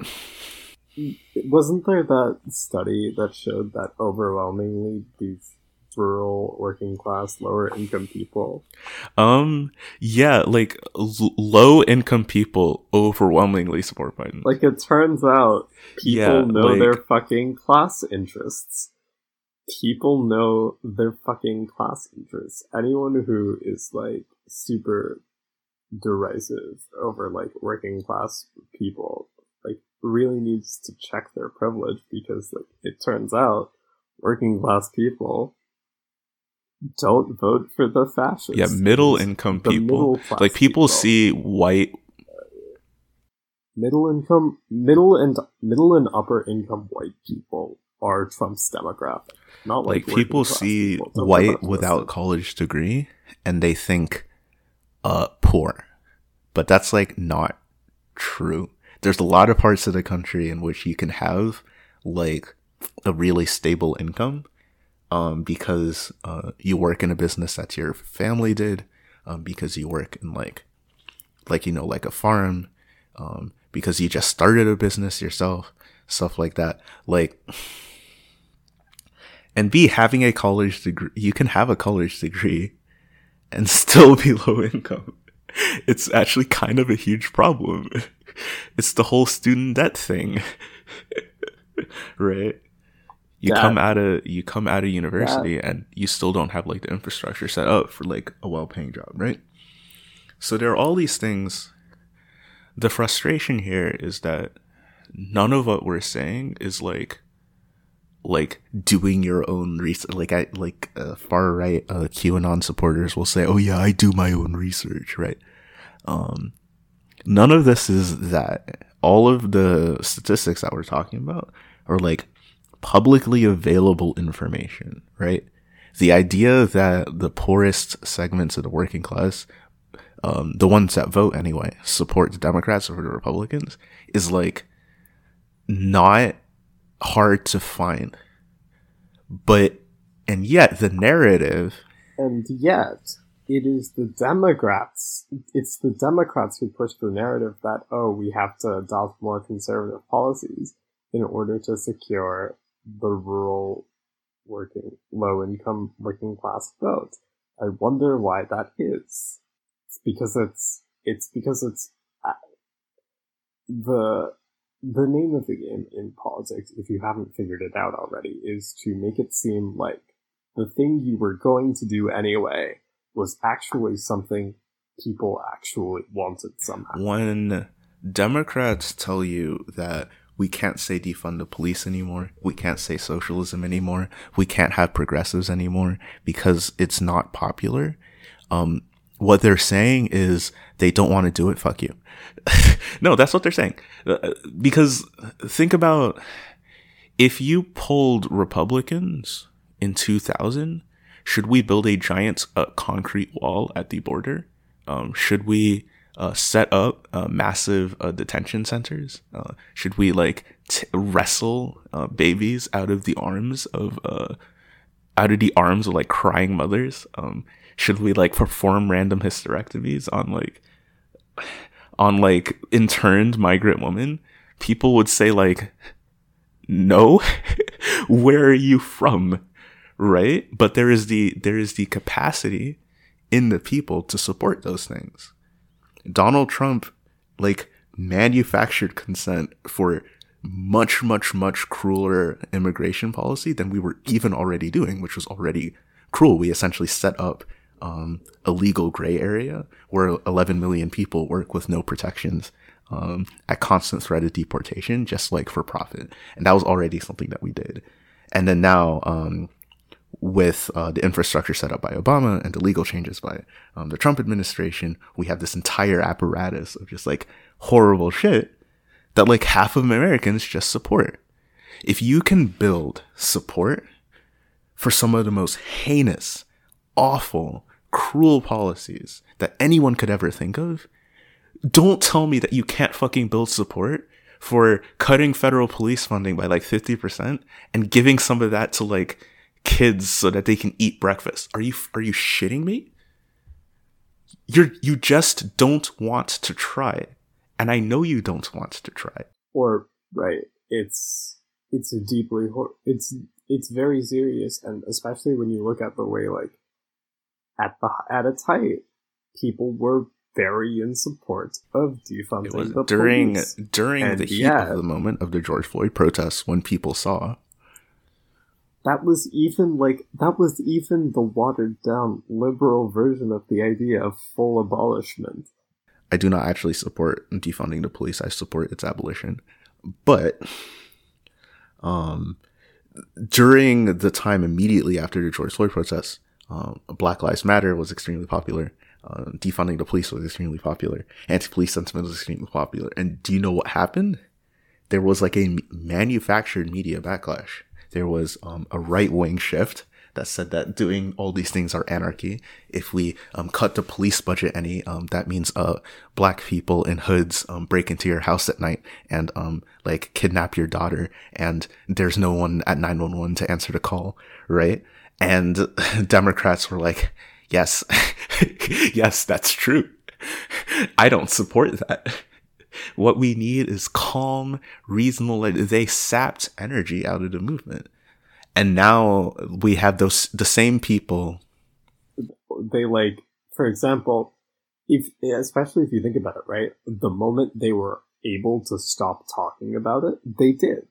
Wasn't there that study that showed that overwhelmingly these rural, working class, lower income people um yeah, like l- low income people overwhelmingly support Biden. Like it turns out people Yeah, know like- their fucking class interests. People know their fucking class interests. Anyone who is like super derisive over like working class people like really needs to check their privilege because like it turns out working class people don't vote for the fascists. yeah, middle income The people. middle-class Like people people. see white middle income middle and middle and upper income white people are Trump's demographic. Not like like, people see people. White without college degree and they think uh poor but that's like not true there's a lot of parts of the country in which you can have like a really stable income um because uh you work in a business that your family did um because you work in like like you know like a farm um because you just started a business yourself stuff like that like and B, having a college degree, you can have a college degree and still be low income. It's actually kind of a huge problem. It's the whole student debt thing, right? You That- come out of you come out of university and you still don't have like the infrastructure set up for like a well-paying job, right? So there are all these things. The frustration here is that none of what we're saying is like like doing your own research. Like I like uh, far right uh, QAnon supporters will say, "Oh yeah, I do my own research." Right? Um, none of this is that. All of the statistics that we're talking about are like publicly available information. Right? The idea that the poorest segments of the working class, um, the ones that vote anyway, support the Democrats over the Republicans, is like not hard to find. But And yet, the narrative. And yet, it is the Democrats. It's the Democrats who push the narrative that, oh, we have to adopt more conservative policies in order to secure the rural working, low income working class vote. I wonder why that is. It's because it's, it's because it's uh, the, the name of the game in politics, if you haven't figured it out already, is to make it seem like the thing you were going to do anyway was actually something people actually wanted somehow. When Democrats tell you that we can't say defund the police anymore, we can't say socialism anymore, we can't have progressives anymore because it's not popular, um, what they're saying is they don't want to do it. Fuck you. no, that's what they're saying. Uh, because think about if you pulled Republicans in 2000, should we build a giant uh, concrete wall at the border? Um, should we uh, set up uh, massive uh, detention centers? Uh, should we like t- wrestle uh, babies out of the arms of out of the arms of like crying mothers? Um, should we like perform random hysterectomies on like on like interned migrant women? People would say like, no, where are you from? right? But there is the there is the capacity in the people to support those things. Donald Trump like manufactured consent for much much much crueler immigration policy than we were even already doing, which was already cruel. We essentially set up um, a legal gray area where 11 million people work with no protections um, at constant threat of deportation, just like for profit. And that was already something that we did. And then now, um, with uh, the infrastructure set up by Obama and the legal changes by um, the Trump administration, we have this entire apparatus of just like horrible shit that like half of Americans just support. If you can build support for some of the most heinous, awful, cruel policies that anyone could ever think of, don't tell me that you can't fucking build support for cutting federal police funding by like 50% and giving some of that to like kids so that they can eat breakfast. Are you are you shitting me? You're you just don't want to try. And I know you don't want to try. Or right, it's it's a deeply it's it's very serious and especially when you look at the way like at the at its height people were very in support of defunding the during police. during and the heat yeah, of the moment of the George Floyd protests when people saw that was even like that was even the watered down liberal version of the idea of full abolishment. I do not actually support defunding the police. I support its abolition. But um during the time immediately after the George Floyd protests, um, Black Lives Matter was extremely popular. Uh, defunding the police was extremely popular. Anti-police sentiment was extremely popular. And do you know what happened? There was like a manufactured media backlash there was um, a right wing shift that said that doing all these things are anarchy. If we um, cut the police budget any, um, that means uh, black people in hoods um, break into your house at night and um, like kidnap your daughter, and there's no one at 911 to answer the call, right? And Democrats were like, yes, yes, that's true. I don't support that. What we need is calm, reasonable. They sapped energy out of the movement, and now we have those the same people. They like, for example, if especially if you think about it, right? The moment they were able to stop talking about it, they did.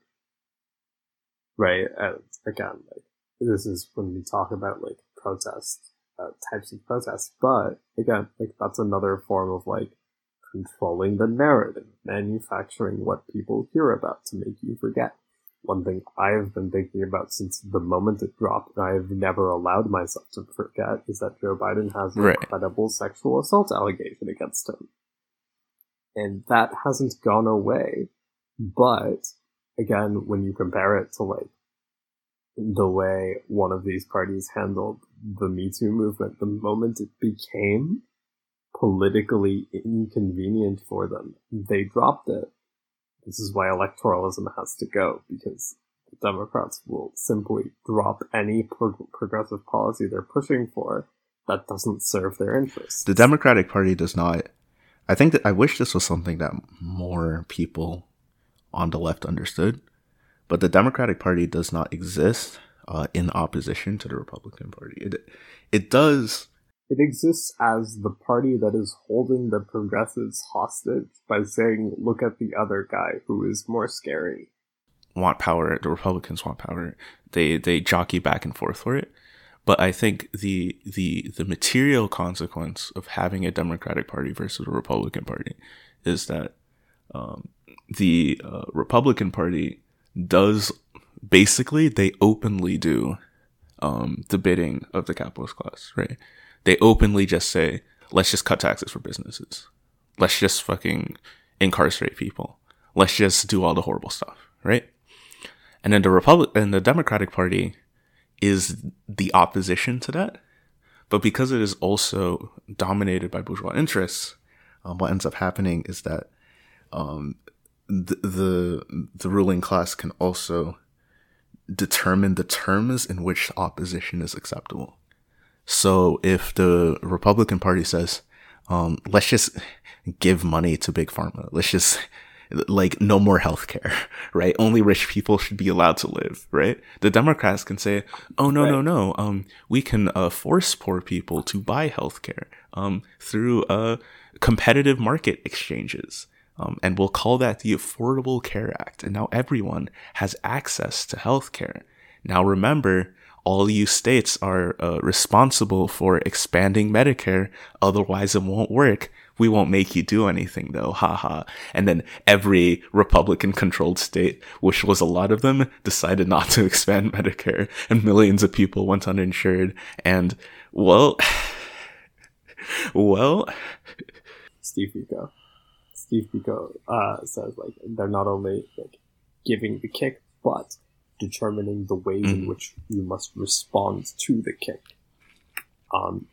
Right, and again, like this is when we talk about like protest uh, types of protests, but again, like that's another form of like controlling the narrative, manufacturing what people hear about to make you forget. One thing I have been thinking about since the moment it dropped, and I have never allowed myself to forget, is that Joe Biden has an right. incredible sexual assault allegation against him. And that hasn't gone away. But, again, when you compare it to like the way one of these parties handled the Me Too movement, the moment it became politically inconvenient for them, they dropped it. This is why electoralism has to go, because the Democrats will simply drop any pro- progressive policy they're pushing for that doesn't serve their interests. The Democratic Party does not. I think that I wish this was something that more people on the left understood, but the Democratic Party does not exist uh, in opposition to the Republican Party. It it does. It exists as the party that is holding the progressives hostage by saying, "Look at the other guy who is more scary." Want power? The Republicans want power. They they jockey back and forth for it. But I think the the the material consequence of having a Democratic Party versus a Republican Party is that um, the uh, Republican Party does basically they openly do um, the bidding of the capitalist class, right? They openly just say, let's just cut taxes for businesses. Let's just fucking incarcerate people. Let's just do all the horrible stuff, right? And then the Republic and the Democratic Party is the opposition to that. But because it is also dominated by bourgeois interests, um, what ends up happening is that um, the, the the ruling class can also determine the terms in which opposition is acceptable. So if the Republican Party says, um, let's just give money to big pharma, let's just like no more healthcare, right? Only rich people should be allowed to live, right? The Democrats can say, "Oh no, right. no, no. Um, we can uh, force poor people to buy healthcare um, through uh, competitive market exchanges." Um, and we'll call that the Affordable Care Act. And now everyone has access to health care. Now remember, all you states are uh, responsible for expanding Medicare, otherwise it won't work. We won't make you do anything though, haha. And then every Republican controlled state, which was a lot of them, decided not to expand Medicare, and millions of people went uninsured. And, well, well. Steve Biko. Steve Biko uh, says like they're not only like giving the kick, but determining the ways mm. in which you must respond to the kick. Um,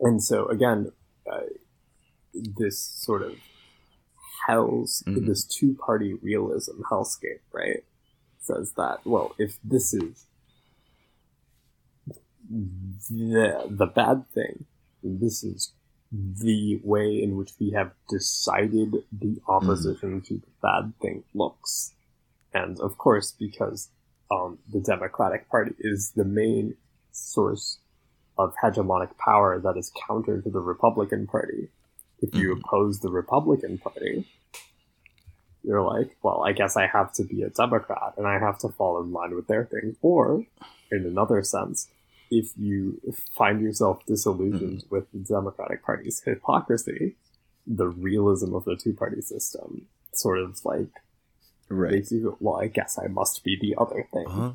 and so again, uh, this sort of hell's mm. this two party realism hellscape, right? Says that well, if this is the the bad thing, this is the way in which we have decided the opposition mm. to the bad thing looks. And of course, because um, the Democratic Party is the main source of hegemonic power that is counter to the Republican Party. If you mm. oppose the Republican Party, you're like, well, I guess I have to be a Democrat and I have to fall in line with their thing. Or, in another sense, if you find yourself disillusioned mm-hmm. with the Democratic Party's hypocrisy, the realism of the two party system sort of like right. makes you well, I guess I must be the other thing. Uh-huh.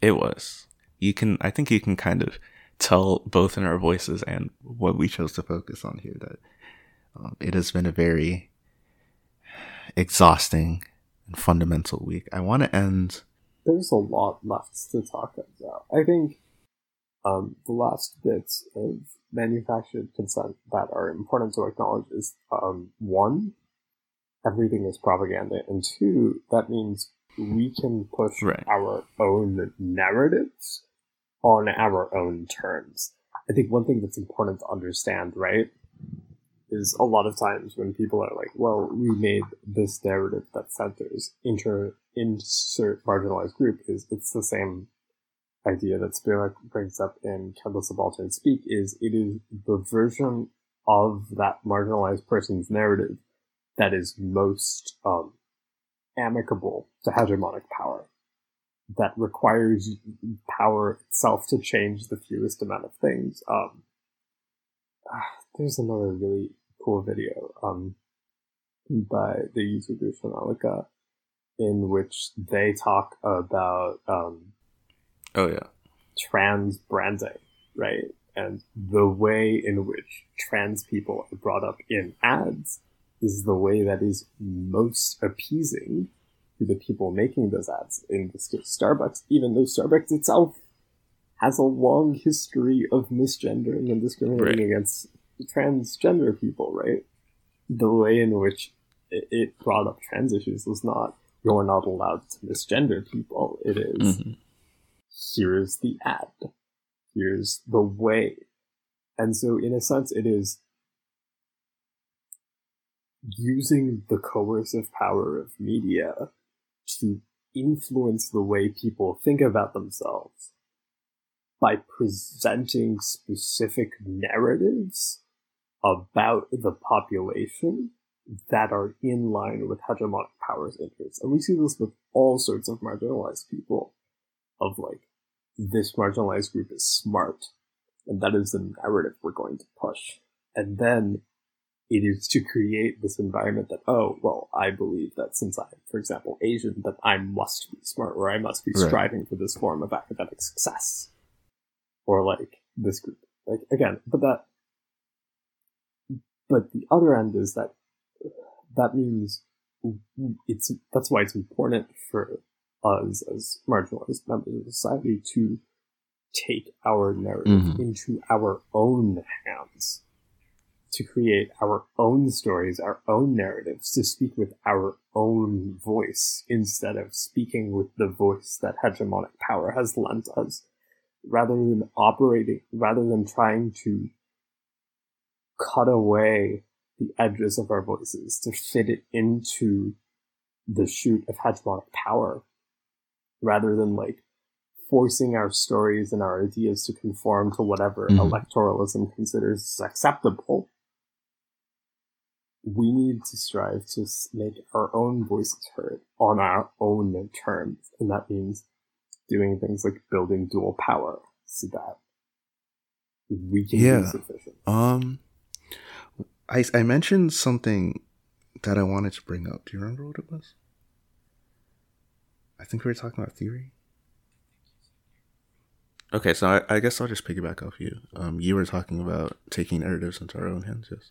It was. You can, I think you can kind of tell both in our voices and what we chose to focus on here that um, it has been a very exhausting and fundamental week. I want to end there's a lot left to talk about. I think um, the last bits of manufactured consent that are important to acknowledge is um, one, everything is propaganda, and two, that means we can push right. our own narratives on our own terms. I think one thing that's important to understand, right, is a lot of times when people are like, well, we made this narrative that centers inter insert marginalized group is it's the same idea that Spivak brings up in the Subaltern Speak is it is the version of that marginalized person's narrative that is most um, amicable to hegemonic power that requires power itself to change the fewest amount of things. Um, ah, there's another really cool video um, by the YouTuber Shanalika in which they talk about um, oh yeah trans branding, right? And the way in which trans people are brought up in ads is the way that is most appeasing to the people making those ads. In this case, Starbucks, even though Starbucks itself has a long history of misgendering and discriminating right. against transgender people, right? The way in which it brought up trans issues was not you're not allowed to misgender people. It is, Mhm. here's the ad. Here's the way. And so in a sense, it is using the coercive power of media to influence the way people think about themselves by presenting specific narratives about the population that are in line with hegemonic power's interests. And we see this with all sorts of marginalized people of like, this marginalized group is smart, and that is the narrative we're going to push. And then it is to create this environment that, oh, well, I believe that since I'm, for example, Asian, that I must be smart, or I must be Right. striving for this form of academic success. Or like this group. Like, again, but that, but the other end is that that means it's, that's why it's important for us as marginalized members of society to take our narrative Mhm. into our own hands to create our own stories, our own narratives, to speak with our own voice instead of speaking with the voice that hegemonic power has lent us, rather than operating, rather than trying to cut away the edges of our voices to fit it into the chute of hegemonic power, rather than like forcing our stories and our ideas to conform to whatever Mhm. electoralism considers acceptable. We need to strive to make our own voices heard on our own terms, and that means doing things like building dual power so that we can Yeah. be sufficient. Um, I I mentioned something that I wanted to bring up. Do you remember what it was? I think we were talking about theory. Okay, so I, I guess I'll just piggyback off you. Um, you were talking about taking narratives into our own hands. Yes.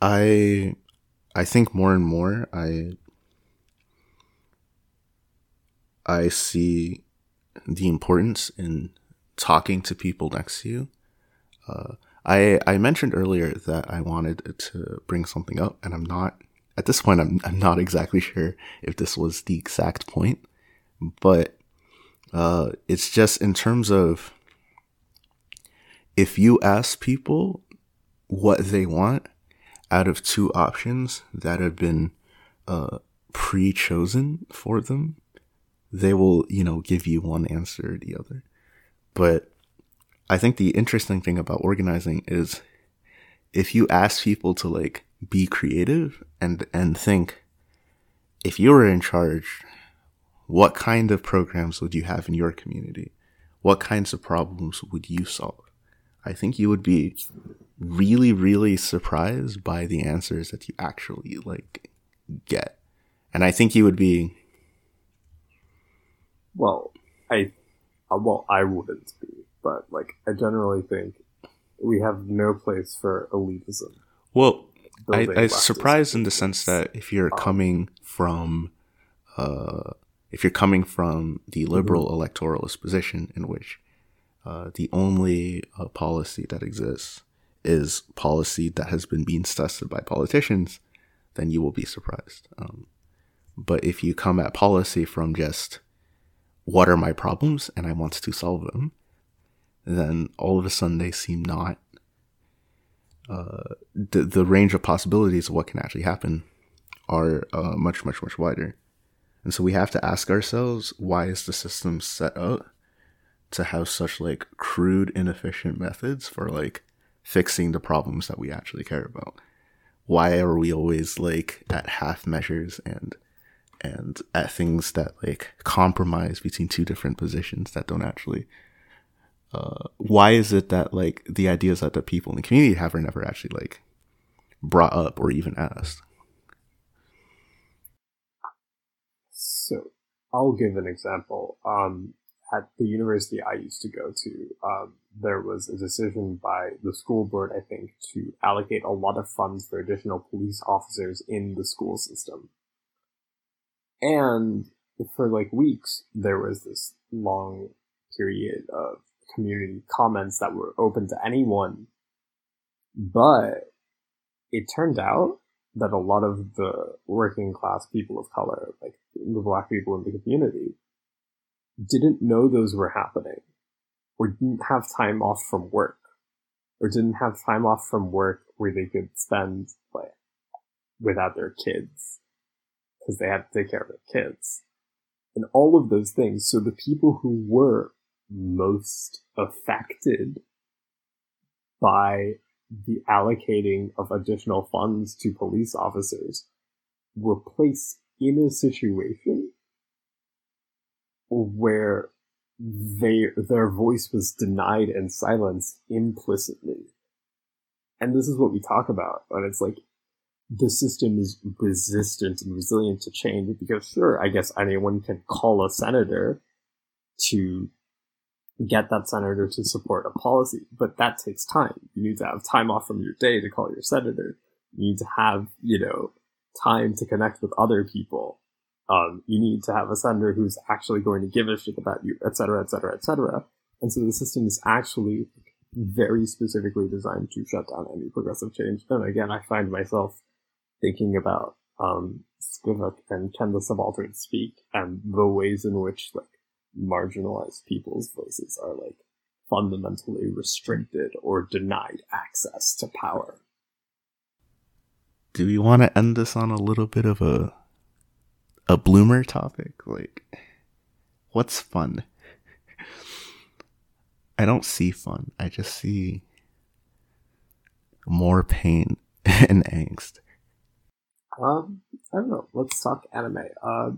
I I think more and more I I see the importance in talking to people next to you. Uh, I I mentioned earlier that I wanted to bring something up, and I'm not at this point. I'm I'm not exactly sure if this was the exact point, but uh, it's just in terms of if you ask people what they want out of two options that have been uh, pre-chosen for them, they will you know give you one answer or the other, but I think the interesting thing about organizing is if you ask people to like be creative and and think if you were in charge what kind of programs would you have in your community? What kinds of problems would you solve i think you would be really really surprised by the answers that you actually like get. And i think you would be Well, I, uh, well, I wouldn't be, but like, I generally think we have no place for elitism. well I, I surprised in the sense that if you're Um, coming from uh if you're coming from the liberal electoralist position in which uh, the only uh, policy that exists is policy that has been being tested by politicians, then you will be surprised. Um, but if you come at policy from just what are my problems and I want to solve them, then all of a sudden they seem not uh, the the range of possibilities of what can actually happen are uh, much much much wider, and so we have to ask ourselves why is the system set up to have such like crude inefficient methods for like fixing the problems that we actually care about. Why are we always like at half measures and and at things that like compromise between two different positions that don't actually uh, why is it that like the ideas that the people in the community have are never actually like brought up or even asked? So I'll give an example. Um, at the university I used to go to, um, there was a decision by the school board, I think, to allocate a lot of funds for additional police officers in the school system. And for like weeks, there was this long period of community comments that were open to anyone. But it turned out that a lot of the working class people of color, like the black people in the community, didn't know those were happening or didn't have time off from work or didn't have time off from work where they could spend like without their kids because they had to take care of their kids and all of those things. So the people who were most affected by the allocating of additional funds to police officers were placed in a situation where they their voice was denied and silenced implicitly. And this is what we talk about, and it's like the system is resistant and resilient to change because sure, I guess anyone can call a senator to get that senator to support a policy, but that takes time. You need to have time off from your day to call your senator. You need to have, you know, time to connect with other people. Um, you need to have a senator who's actually going to give a shit about you, et cetera, et cetera, et cetera. And so the system is actually very specifically designed to shut down any progressive change. And again, I find myself thinking about um, Spivak and Can the Subaltern speak and the ways in which like marginalized people's voices are like fundamentally restricted or denied access to power. Do we want to end this on a little bit of a a bloomer topic? Like what's fun? I don't see fun. I just see more pain and angst. Um, I don't know. Let's talk anime. Uh,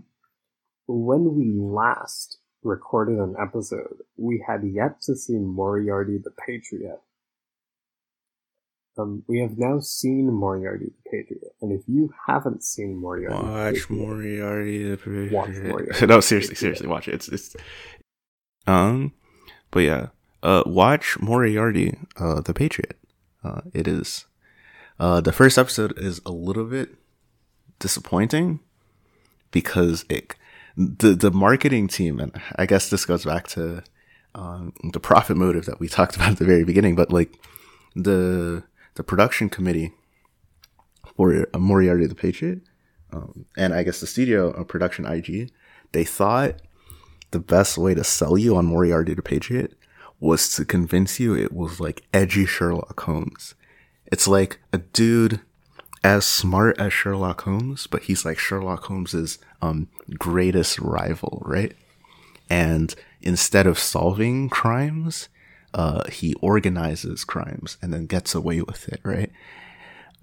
when we last recorded an episode, we had yet to see Moriarty the Patriot. Um, we have now seen Moriarty the Patriot, and if you haven't seen Moriarty, watch the Patriot, Moriarty the Patriot. Watch Moriarty no, seriously, seriously, watch it. It's it's um, but yeah, uh, watch Moriarty, uh, the Patriot. Uh, it is, uh, the first episode is a little bit disappointing because it the the marketing team and I guess this goes back to um, the profit motive that we talked about at the very beginning, but like the the production committee for uh, Moriarty the Patriot, um, and I guess the studio of Production I.G, they thought the best way to sell you on Moriarty the Patriot was to convince you it was like edgy Sherlock Holmes. It's like a dude as smart as Sherlock Holmes, but he's like Sherlock Holmes's um greatest rival, right? And instead of solving crimes, uh he organizes crimes and then gets away with it, right?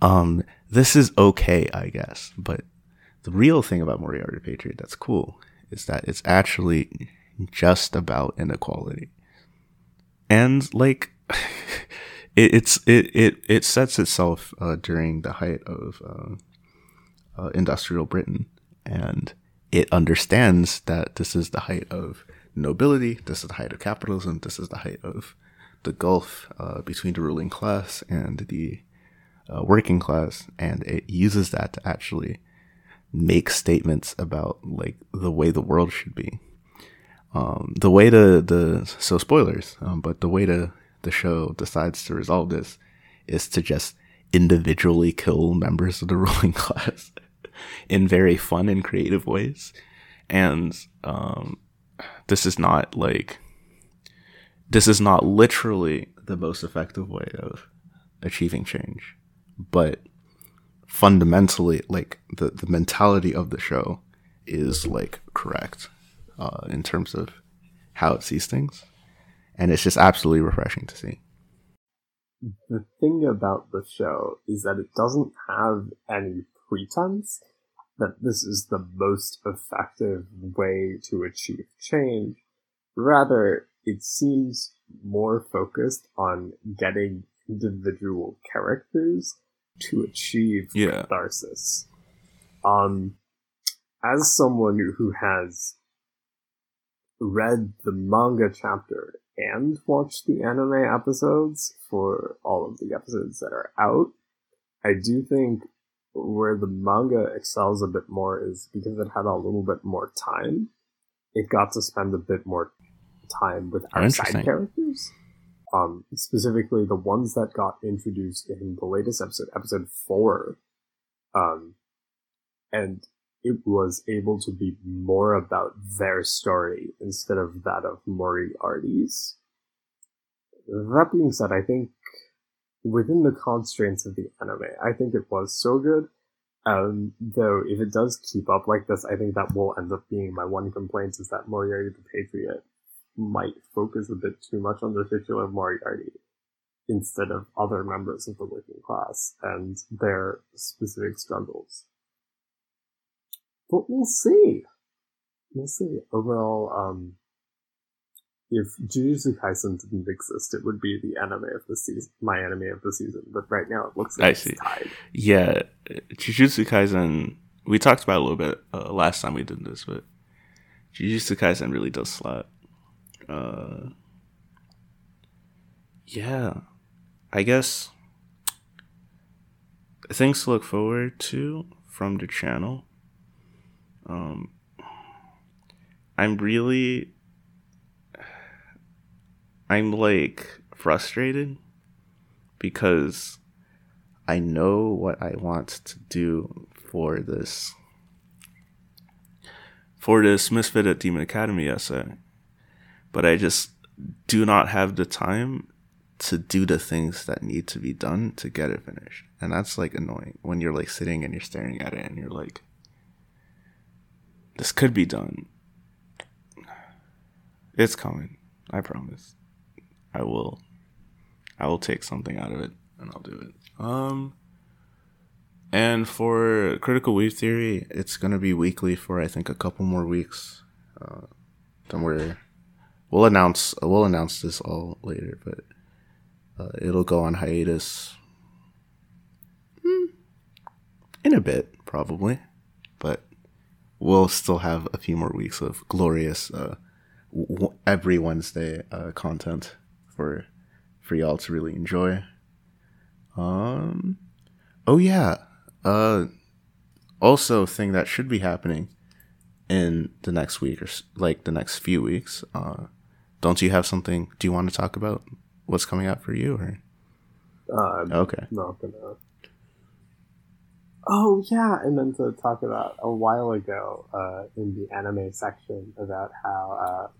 Um this is okay, I guess, but the real thing about Moriarty Patriot that's cool is that it's actually just about inequality. And like it, it's it, it it sets itself uh, during the height of uh, uh, industrial Britain, and it understands that this is the height of nobility, this is the height of capitalism, this is the height of the gulf uh, between the ruling class and the uh, working class, and it uses that to actually make statements about like the way the world should be. Um, the way the the so spoilers, um, but the way to the show decides to resolve this is to just individually kill members of the ruling class in very fun and creative ways. And um, this is not like this is not literally the most effective way of achieving change, but fundamentally, like the the mentality of the show is like correct uh, in terms of how it sees things and it's just absolutely refreshing to see. The thing about the show is that it doesn't have any pretense that this is the most effective way to achieve change. Rather, it seems more focused on getting individual characters to achieve Yeah. catharsis. Um, as someone who has read the manga chapter and watched the anime episodes for all of the episodes that are out, I do think where the manga excels a bit more is because it had a little bit more time. It got to spend a bit more time with our side characters. Um, specifically the ones that got introduced in the latest episode, episode four, Um, and it was able to be more about their story instead of that of Moriarty's. That being said, I think within the constraints of the anime, I think it was so good. Um, though if it does keep up like this, I think that will end up being my one complaint is that Moriarty the Patriot might focus a bit too much on the titular Moriarty instead of other members of the working class and their specific struggles. But we'll see. We'll see. Overall, um, if Jujutsu Kaisen didn't exist, it would be the anime of the season, my anime of the season. But right now, it looks like I it's see. tied. Yeah, Jujutsu Kaisen. We talked about it a little bit uh, last time we did this, but Jujutsu Kaisen really does slap. Uh, yeah, I guess things to look forward to from the channel. Um, I'm really, I'm like frustrated because I know what I want to do for this for this Misfit at Demon Academy essay, but I just do not have the time to do the things that need to be done to get it finished, and that's like annoying when you're like sitting and you're staring at it and you're like, this could be done. It's coming. I promise. I will. I will take something out of it and I'll do it. Um, and for Critical Weeb Theory, it's gonna be weekly for I think a couple more weeks. Uh, then we're we'll announce we'll announce this all later, but uh, it'll go on hiatus hmm, in a bit probably, but we'll still have a few more weeks of glorious uh, w- every Wednesday uh, content for for y'all to really enjoy. Um. Oh yeah. Uh. Also, thing that should be happening in the next week or like the next few weeks. Uh. Don't you have something? Do you want to talk about what's coming out for you? Or Uh, okay. not gonna. Oh yeah, I meant to talk about a while ago uh, in the anime section about how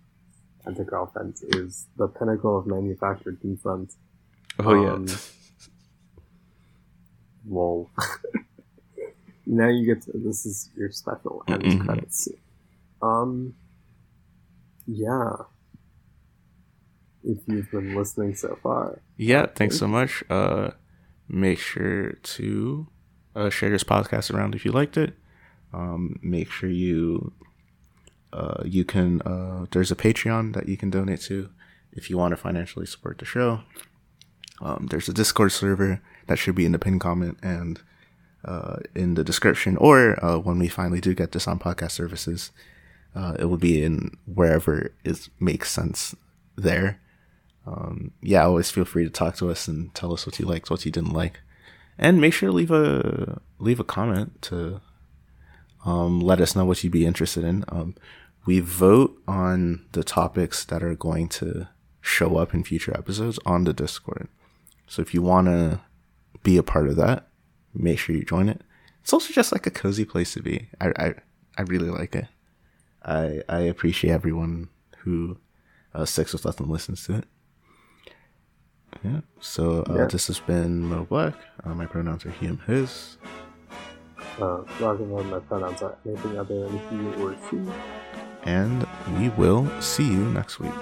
uh, Rent-a-Girlfriend is the pinnacle of manufactured defense. Oh yeah. Um, Lol. now you get to this is your special end Mhm. credits. Um. Yeah. If you've been listening so far, Yeah, thanks so much. Uh, make sure to uh, share this podcast around if you liked it. Um, make sure you uh, you can uh, there's a Patreon that you can donate to if you want to financially support the show. Um, there's a Discord server that should be in the pin comment and uh, in the description, or uh, when we finally do get this on podcast services, uh, it will be in wherever it makes sense there um, yeah, always feel free to talk to us and tell us what you liked, what you didn't like, and make sure to leave a leave a comment to um, let us know what you'd be interested in. Um, we vote on the topics that are going to show up in future episodes on the Discord. So if you want to be a part of that, make sure you join it. It's also just like a cozy place to be. I I, I really like it. I I appreciate everyone who uh, sticks with us and listens to it. Yeah. So uh, Yeah. this has been Mo Black. Uh, my pronouns are he, him, his. Uh, rather than my pronouns are anything other than he or she. And we will see you next week.